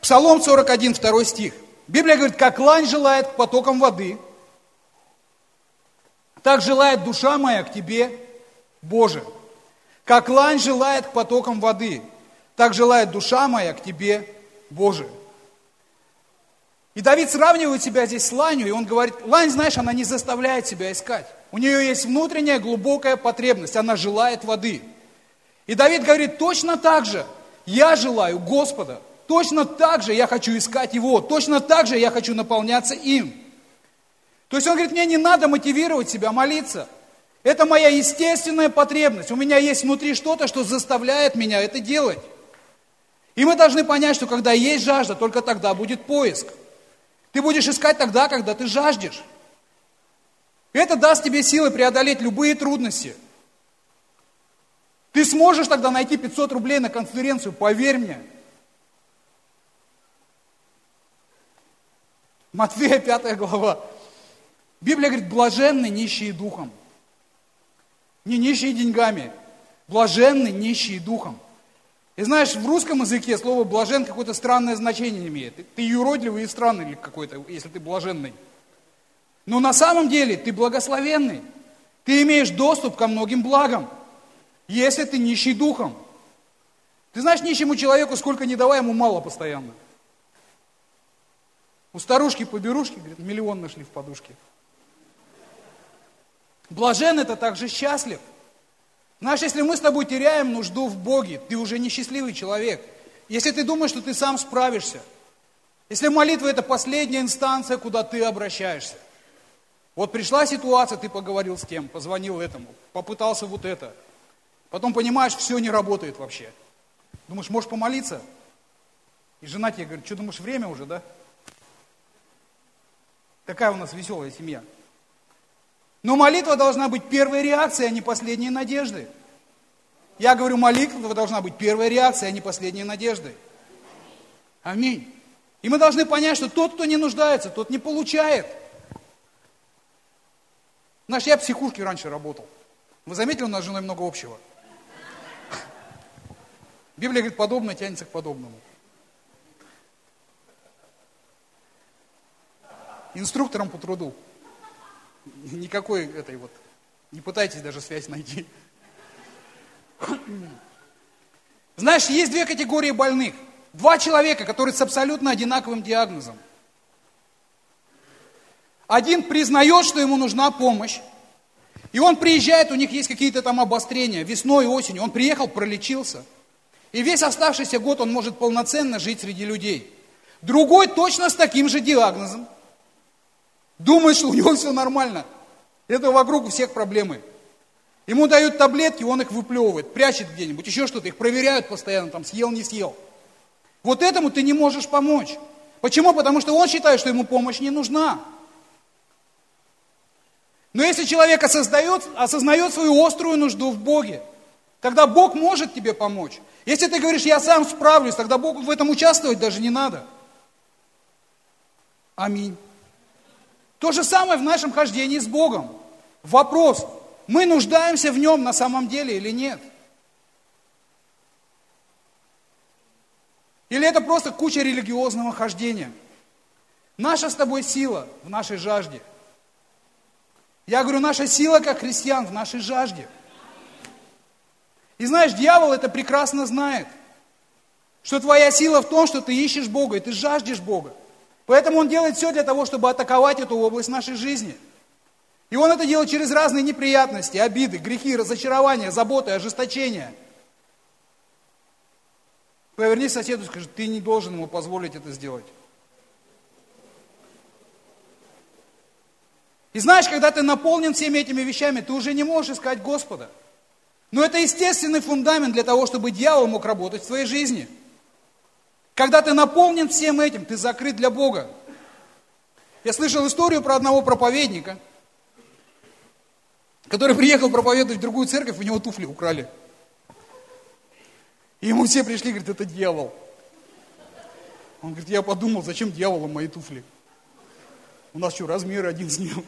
Псалом 41, 2 стих. Библия говорит, как лань желает к потокам воды, так желает душа моя к тебе, Боже. Как лань желает к потокам воды, так желает душа моя к тебе, Боже. И Давид сравнивает себя здесь с ланью, и он говорит, лань, знаешь, она не заставляет себя искать. У нее есть внутренняя глубокая потребность, она желает воды. И Давид говорит, точно так же я желаю Господа, точно так же я хочу искать Его, точно так же я хочу наполняться им. То есть он говорит, мне не надо мотивировать себя молиться. Это моя естественная потребность. У меня есть внутри что-то, что заставляет меня это делать. И мы должны понять, что когда есть жажда, только тогда будет поиск. Ты будешь искать тогда, когда ты жаждешь. Это даст тебе силы преодолеть любые трудности. Ты сможешь тогда найти 500 рублей на конференцию, поверь мне. Матфея 5 глава. Библия говорит, блаженны нищие духом. Не нищие деньгами, блаженны нищие духом. И знаешь, в русском языке слово блажен какое-то странное значение имеет. Ты юродливый и странный какой-то, если ты блаженный. Но на самом деле ты благословенный. Ты имеешь доступ ко многим благам, если ты нищий духом. Ты знаешь, нищему человеку сколько не давай, ему мало постоянно. У старушки поберушки, говорит, миллион нашли в подушке. Блажен это также счастлив. Знаешь, если мы с тобой теряем нужду в Боге, ты уже несчастливый человек. Если ты думаешь, что ты сам справишься. Если молитва это последняя инстанция, куда ты обращаешься. Вот пришла ситуация, ты поговорил с кем, позвонил этому, попытался вот это. Потом понимаешь, все не работает вообще. Думаешь, можешь помолиться? И жена тебе говорит, что думаешь, время уже, да? Такая у нас веселая семья. Но молитва должна быть первой реакцией, а не последней надеждой. Я говорю, молитва должна быть первой реакцией, а не последней надеждой. Аминь. И мы должны понять, что тот, кто не нуждается, тот не получает. Знаешь, я в психушке раньше работал. Вы заметили, у нас с женой много общего? Библия говорит, подобное тянется к подобному. Инструктором по труду. Никакой этой вот, не пытайтесь даже связь найти. Знаешь, есть две категории больных. Два человека, которые с абсолютно одинаковым диагнозом. Один признает, что ему нужна помощь, и он приезжает, у них есть какие-то там обострения, весной, осенью. Он приехал, пролечился. И весь оставшийся год он может полноценно жить среди людей. Другой точно с таким же диагнозом. Думает, что <laughs> у него все нормально. Это вокруг у всех проблемы. Ему дают таблетки, он их выплевывает, прячет где-нибудь, еще что-то, их проверяют постоянно, там съел, не съел. Вот этому ты не можешь помочь. Почему? Потому что он считает, что ему помощь не нужна. Но если человек осознает, осознает свою острую нужду в Боге, тогда Бог может тебе помочь. Если ты говоришь, я сам справлюсь, тогда Богу в этом участвовать даже не надо. Аминь. То же самое в нашем хождении с Богом. Вопрос, мы нуждаемся в Нем на самом деле или нет? Или это просто куча религиозного хождения? Наша с тобой сила в нашей жажде. Я говорю, наша сила как христиан в нашей жажде. И знаешь, дьявол это прекрасно знает, что твоя сила в том, что ты ищешь Бога, и ты жаждешь Бога. Поэтому он делает все для того, чтобы атаковать эту область нашей жизни. И он это делает через разные неприятности, обиды, грехи, разочарования, заботы, ожесточения. Повернись соседу и скажи, ты не должен ему позволить это сделать. И знаешь, когда ты наполнен всеми этими вещами, ты уже не можешь искать Господа. Но это естественный фундамент для того, чтобы дьявол мог работать в твоей жизни. Когда ты наполнен всем этим, ты закрыт для Бога. Я слышал историю про одного проповедника, который приехал проповедовать в другую церковь, у него туфли украли. И ему все пришли, говорят, это дьявол. Он говорит, я подумал, зачем дьяволу мои туфли? У нас что, размер один с ним?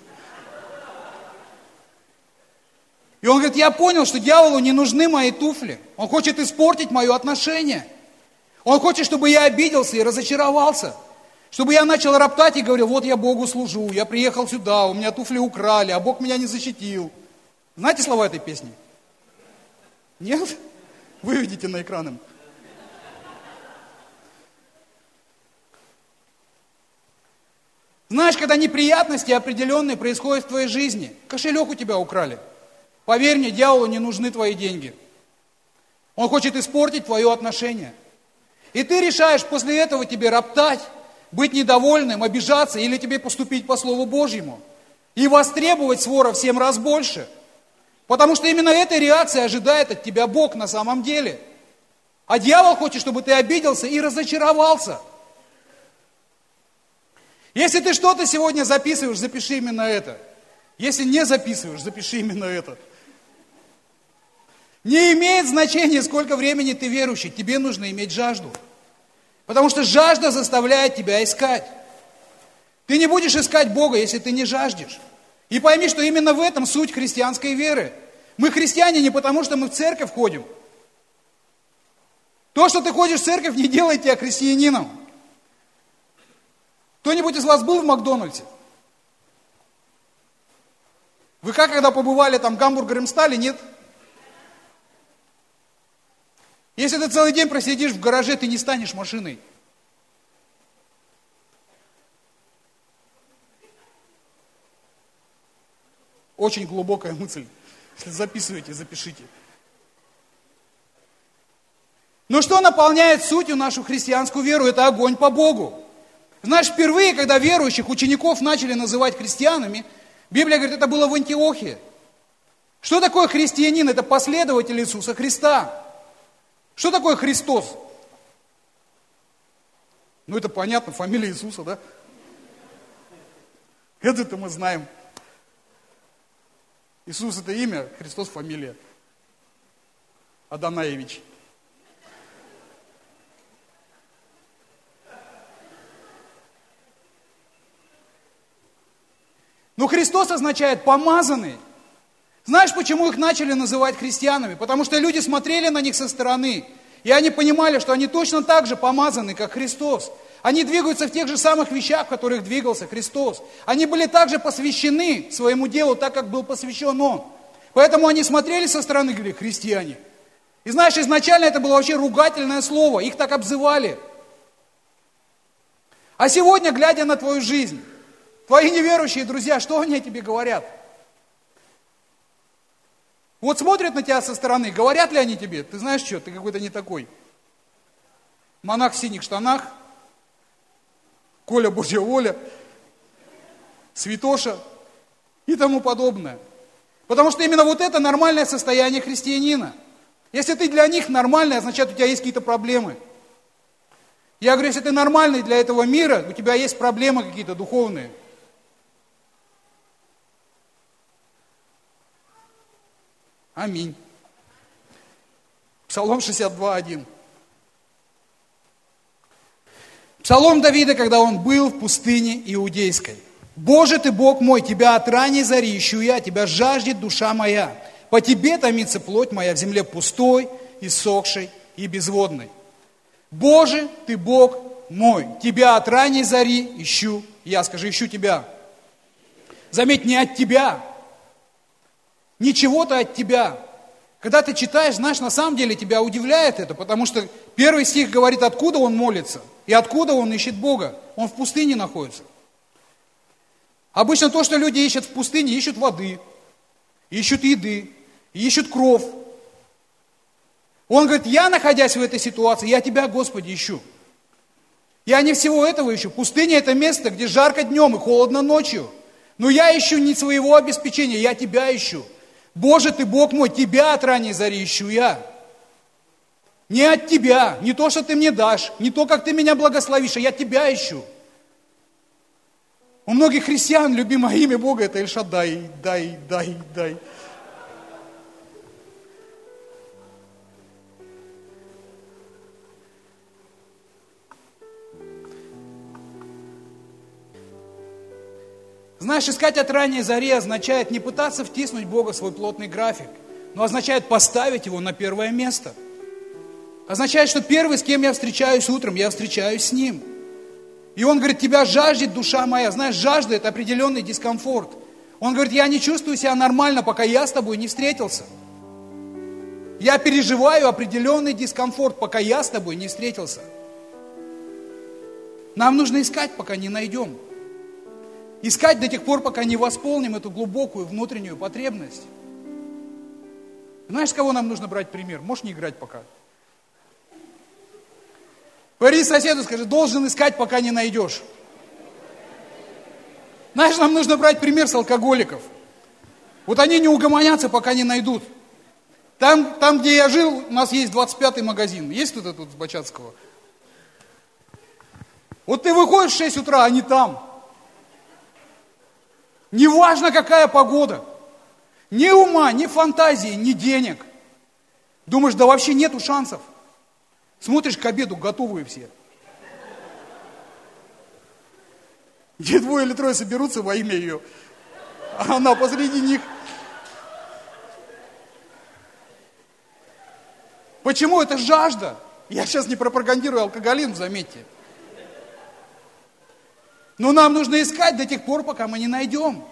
И он говорит, я понял, что дьяволу не нужны мои туфли. Он хочет испортить мое отношение. Он хочет, чтобы я обиделся и разочаровался. Чтобы я начал роптать и говорил, вот я Богу служу, я приехал сюда, у меня туфли украли, а Бог меня не защитил. Знаете слова этой песни? Нет? Выведите на экран им. Знаешь, когда неприятности определенные происходят в твоей жизни, кошелек у тебя украли. Поверь мне, дьяволу не нужны твои деньги. Он хочет испортить твое отношение. И ты решаешь после этого тебе роптать, быть недовольным, обижаться или тебе поступить по Слову Божьему. И востребовать свора в семь раз больше. Потому что именно этой реакции ожидает от тебя Бог на самом деле. А дьявол хочет, чтобы ты обиделся и разочаровался. Если ты что-то сегодня записываешь, запиши именно это. Если не записываешь, запиши именно это. Не имеет значения, сколько времени ты верующий, тебе нужно иметь жажду. Потому что жажда заставляет тебя искать. Ты не будешь искать Бога, если ты не жаждешь. И пойми, что именно в этом суть христианской веры. Мы христиане не потому, что мы в церковь ходим. То, что ты ходишь в церковь, не делает тебя христианином. Кто-нибудь из вас был в Макдональдсе? Вы как, когда побывали там гамбургером стали, нет? Если ты целый день просидишь в гараже, ты не станешь машиной. Очень глубокая мысль. Если записываете, запишите. Но что наполняет сутью нашу христианскую веру? Это огонь по Богу. Знаешь, впервые, когда верующих учеников начали называть христианами, Библия говорит, это было в Антиохии. Что такое христианин? Это последователь Иисуса Христа. Что такое Христос? Ну, это понятно, фамилия Иисуса, да? Это-то мы знаем. Иисус это имя, Христос фамилия. Аданаевич. Но Христос означает помазанный. Знаешь, почему их начали называть христианами? Потому что люди смотрели на них со стороны, и они понимали, что они точно так же помазаны, как Христос. Они двигаются в тех же самых вещах, в которых двигался Христос. Они были также посвящены своему делу, так как был посвящен Он. Поэтому они смотрели со стороны и говорили, христиане. И знаешь, изначально это было вообще ругательное слово, их так обзывали. А сегодня, глядя на твою жизнь, Твои неверующие друзья, что они тебе говорят? Вот смотрят на тебя со стороны, говорят ли они тебе, ты знаешь что, ты какой-то не такой. Монах в синих штанах, Коля Божья воля, святоша и тому подобное. Потому что именно вот это нормальное состояние христианина. Если ты для них нормальный, означает, у тебя есть какие-то проблемы. Я говорю, если ты нормальный для этого мира, у тебя есть проблемы какие-то духовные – Аминь. Псалом 62.1. Псалом Давида, когда он был в пустыне Иудейской. «Боже ты, Бог мой, Тебя от ранней зари ищу я, Тебя жаждет душа моя. По Тебе томится плоть моя в земле пустой, иссохшей и безводной. Боже ты, Бог мой, Тебя от ранней зари ищу я». Скажи, ищу Тебя. Заметь, не от Тебя, не чего-то от тебя. Когда ты читаешь, знаешь, на самом деле тебя удивляет это, потому что первый стих говорит, откуда он молится и откуда он ищет Бога. Он в пустыне находится. Обычно то, что люди ищут в пустыне, ищут воды, ищут еды, ищут кров. Он говорит, я, находясь в этой ситуации, я тебя, Господи, ищу. Я не всего этого ищу. Пустыня – это место, где жарко днем и холодно ночью. Но я ищу не своего обеспечения, я тебя ищу. Боже ты, Бог мой, тебя от ранней зари ищу я. Не от тебя, не то, что ты мне дашь, не то, как ты меня благословишь, а я тебя ищу. У многих христиан любимое имя Бога это Эльшадай, дай, дай, дай. Знаешь, искать от ранней зари означает не пытаться втиснуть Бога в свой плотный график, но означает поставить Его на первое место. Означает, что первый, с кем я встречаюсь утром, я встречаюсь с Ним. И Он говорит, тебя жаждет душа моя. Знаешь, жажда – это определенный дискомфорт. Он говорит, я не чувствую себя нормально, пока я с тобой не встретился. Я переживаю определенный дискомфорт, пока я с тобой не встретился. Нам нужно искать, пока не найдем. Искать до тех пор, пока не восполним эту глубокую внутреннюю потребность. Знаешь, с кого нам нужно брать пример? Можешь не играть пока. Говори соседу, скажи, должен искать, пока не найдешь. Знаешь, нам нужно брать пример с алкоголиков. Вот они не угомонятся, пока не найдут. Там, там где я жил, у нас есть 25-й магазин. Есть кто-то тут с Бачатского? Вот ты выходишь в 6 утра, они там. Неважно, какая погода. Ни ума, ни фантазии, ни денег. Думаешь, да вообще нету шансов. Смотришь к обеду, готовые все. Где двое или трое соберутся во имя ее, а она посреди них. Почему? Это жажда. Я сейчас не пропагандирую алкоголизм, заметьте. Но нам нужно искать до тех пор, пока мы не найдем.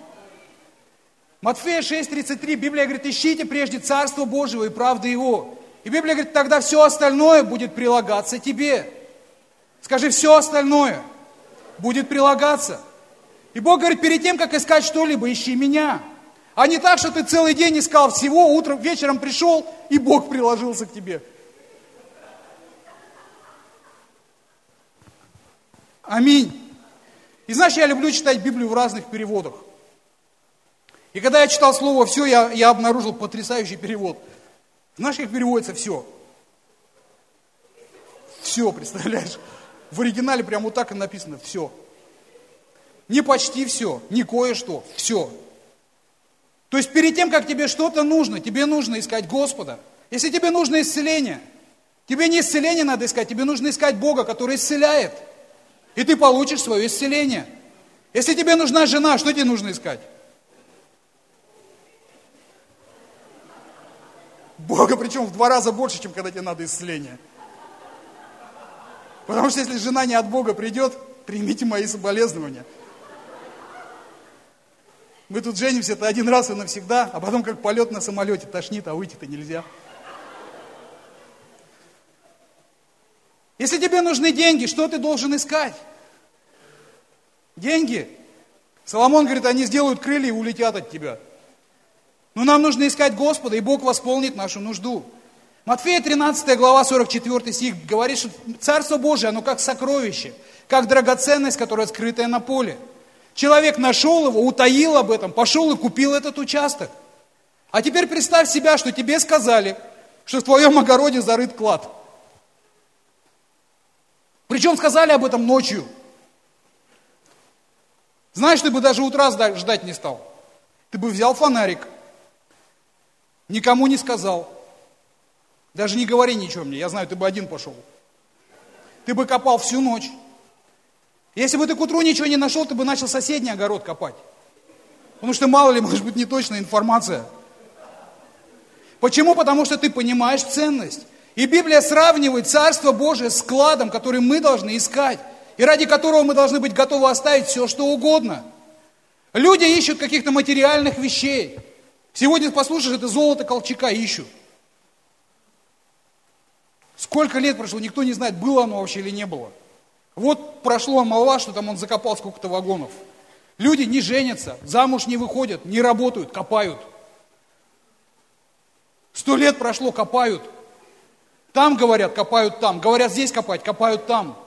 Матфея 6,33, Библия говорит, ищите прежде Царство Божьего и правды Его. И Библия говорит, тогда все остальное будет прилагаться тебе. Скажи, все остальное будет прилагаться. И Бог говорит, перед тем, как искать что-либо, ищи меня. А не так, что ты целый день искал всего, утром, вечером пришел, и Бог приложился к тебе. Аминь. И знаешь, я люблю читать Библию в разных переводах. И когда я читал слово «все», я, я обнаружил потрясающий перевод. Знаешь, как переводится «все»? Все, представляешь? В оригинале прямо вот так и написано «все». Не почти все, не кое-что, все. То есть перед тем, как тебе что-то нужно, тебе нужно искать Господа. Если тебе нужно исцеление, тебе не исцеление надо искать, тебе нужно искать Бога, который исцеляет. И ты получишь свое исцеление. Если тебе нужна жена, что тебе нужно искать? Бога, причем в два раза больше, чем когда тебе надо исцеление. Потому что если жена не от Бога придет, примите мои соболезнования. Мы тут женимся это один раз и навсегда, а потом как полет на самолете тошнит, а выйти-то нельзя. Если тебе нужны деньги, что ты должен искать? Деньги. Соломон говорит, они сделают крылья и улетят от тебя. Но нам нужно искать Господа, и Бог восполнит нашу нужду. Матфея 13 глава 44 стих говорит, что Царство Божие, оно как сокровище, как драгоценность, которая скрытая на поле. Человек нашел его, утаил об этом, пошел и купил этот участок. А теперь представь себя, что тебе сказали, что в твоем огороде зарыт клад. Причем сказали об этом ночью. Знаешь, ты бы даже утра ждать не стал. Ты бы взял фонарик, никому не сказал. Даже не говори ничего мне, я знаю, ты бы один пошел. Ты бы копал всю ночь. Если бы ты к утру ничего не нашел, ты бы начал соседний огород копать. Потому что мало ли, может быть, неточная информация. Почему? Потому что ты понимаешь ценность. И Библия сравнивает Царство Божие с складом, который мы должны искать, и ради которого мы должны быть готовы оставить все, что угодно. Люди ищут каких-то материальных вещей. Сегодня послушаешь, это золото Колчака ищут. Сколько лет прошло, никто не знает, было оно вообще или не было. Вот прошло молва, что там он закопал сколько-то вагонов. Люди не женятся, замуж не выходят, не работают, копают. Сто лет прошло, копают. Там говорят, копают там. Говорят, здесь копать, копают там.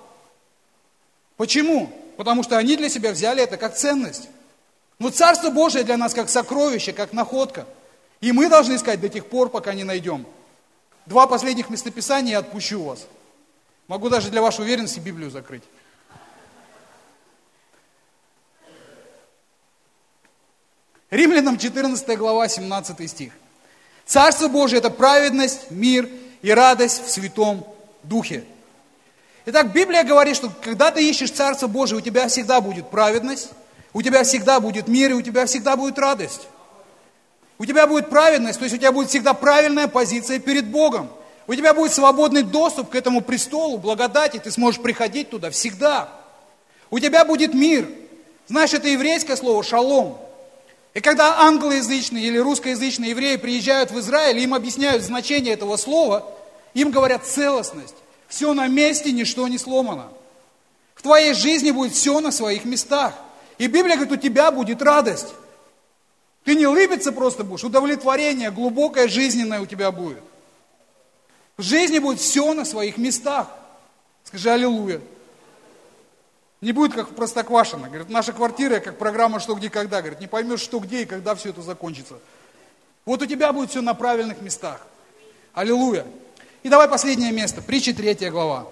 Почему? Потому что они для себя взяли это как ценность. Но Царство Божие для нас как сокровище, как находка. И мы должны искать до тех пор, пока не найдем. Два последних местописания я отпущу вас. Могу даже для вашей уверенности Библию закрыть. Римлянам 14 глава, 17 стих. Царство Божие – это праведность, мир и радость в Святом Духе. Итак, Библия говорит, что когда ты ищешь Царство Божие, у тебя всегда будет праведность, у тебя всегда будет мир, и у тебя всегда будет радость. У тебя будет праведность, то есть у тебя будет всегда правильная позиция перед Богом. У тебя будет свободный доступ к этому престолу, благодати, ты сможешь приходить туда всегда. У тебя будет мир. Знаешь, это еврейское слово «шалом». И когда англоязычные или русскоязычные евреи приезжают в Израиль, им объясняют значение этого слова, им говорят целостность. Все на месте, ничто не сломано. В твоей жизни будет все на своих местах. И Библия говорит, у тебя будет радость. Ты не улыбиться просто будешь, удовлетворение глубокое, жизненное у тебя будет. В жизни будет все на своих местах. Скажи аллилуйя. Не будет как в Простоквашино. Говорит, наша квартира как программа «Что, где, когда». Говорит, не поймешь, что, где и когда все это закончится. Вот у тебя будет все на правильных местах. Аллилуйя. И давай последнее место. Притча третья глава.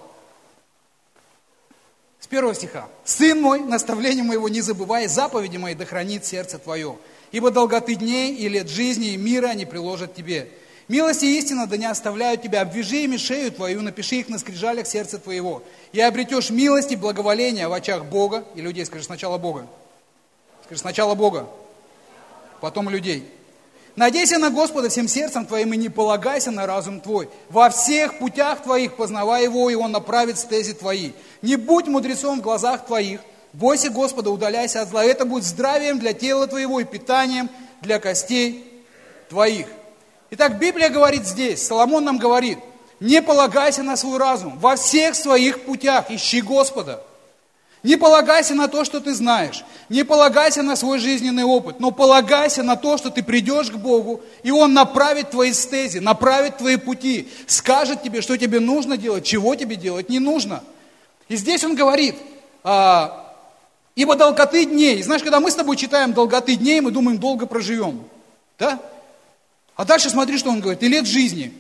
С первого стиха. «Сын мой, наставление моего не забывай, заповеди мои да хранит сердце твое. Ибо долготы дней и лет жизни и мира не приложат тебе. Милость и истина да не оставляют тебя, обвяжи ими шею твою, напиши их на скрижалях сердца твоего. И обретешь милость и благоволение в очах Бога и людей. Скажи сначала Бога. Скажи сначала Бога, потом людей. Надейся на Господа всем сердцем твоим и не полагайся на разум твой. Во всех путях твоих познавай его, и он направит стези твои. Не будь мудрецом в глазах твоих, бойся Господа, удаляйся от зла. Это будет здравием для тела твоего и питанием для костей твоих. Итак, Библия говорит здесь, Соломон нам говорит, не полагайся на свой разум, во всех своих путях ищи Господа. Не полагайся на то, что ты знаешь. Не полагайся на свой жизненный опыт, но полагайся на то, что ты придешь к Богу, и Он направит твои стези, направит твои пути, скажет тебе, что тебе нужно делать, чего тебе делать не нужно. И здесь Он говорит, а, ибо долготы дней. Знаешь, когда мы с тобой читаем долготы дней, мы думаем, долго проживем. Да? А дальше смотри, что Он говорит, и лет жизни.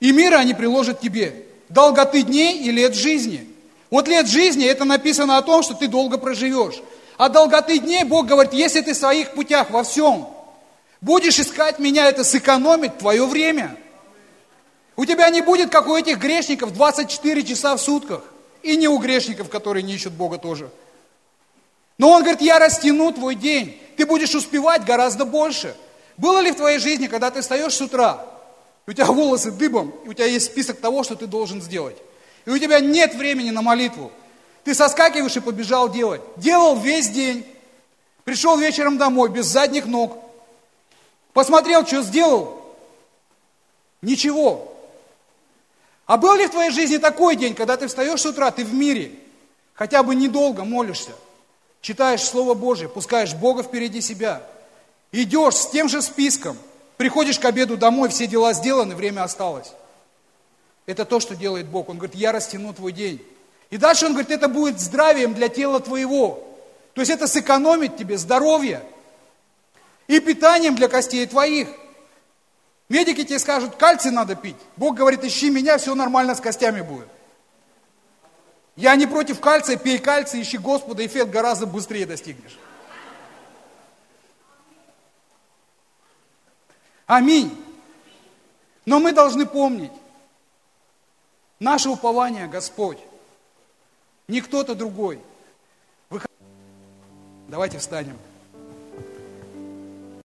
И мира они приложат тебе. Долготы дней и лет жизни. Вот лет жизни, это написано о том, что ты долго проживешь. А долготы дней Бог говорит, если ты в своих путях во всем будешь искать меня, это сэкономит твое время. У тебя не будет, как у этих грешников, 24 часа в сутках. И не у грешников, которые не ищут Бога тоже. Но Он говорит, я растяну твой день. Ты будешь успевать гораздо больше. Было ли в твоей жизни, когда ты встаешь с утра, у тебя волосы дыбом, и у тебя есть список того, что ты должен сделать? и у тебя нет времени на молитву. Ты соскакиваешь и побежал делать. Делал весь день. Пришел вечером домой без задних ног. Посмотрел, что сделал. Ничего. А был ли в твоей жизни такой день, когда ты встаешь с утра, ты в мире, хотя бы недолго молишься, читаешь Слово Божье, пускаешь Бога впереди себя, идешь с тем же списком, приходишь к обеду домой, все дела сделаны, время осталось. Это то, что делает Бог. Он говорит, я растяну твой день. И дальше он говорит, это будет здравием для тела твоего. То есть это сэкономит тебе здоровье и питанием для костей твоих. Медики тебе скажут, кальций надо пить. Бог говорит, ищи меня, все нормально с костями будет. Я не против кальция, пей кальций, ищи Господа, эффект гораздо быстрее достигнешь. Аминь. Но мы должны помнить, Наше упование Господь, не кто-то другой. Давайте встанем.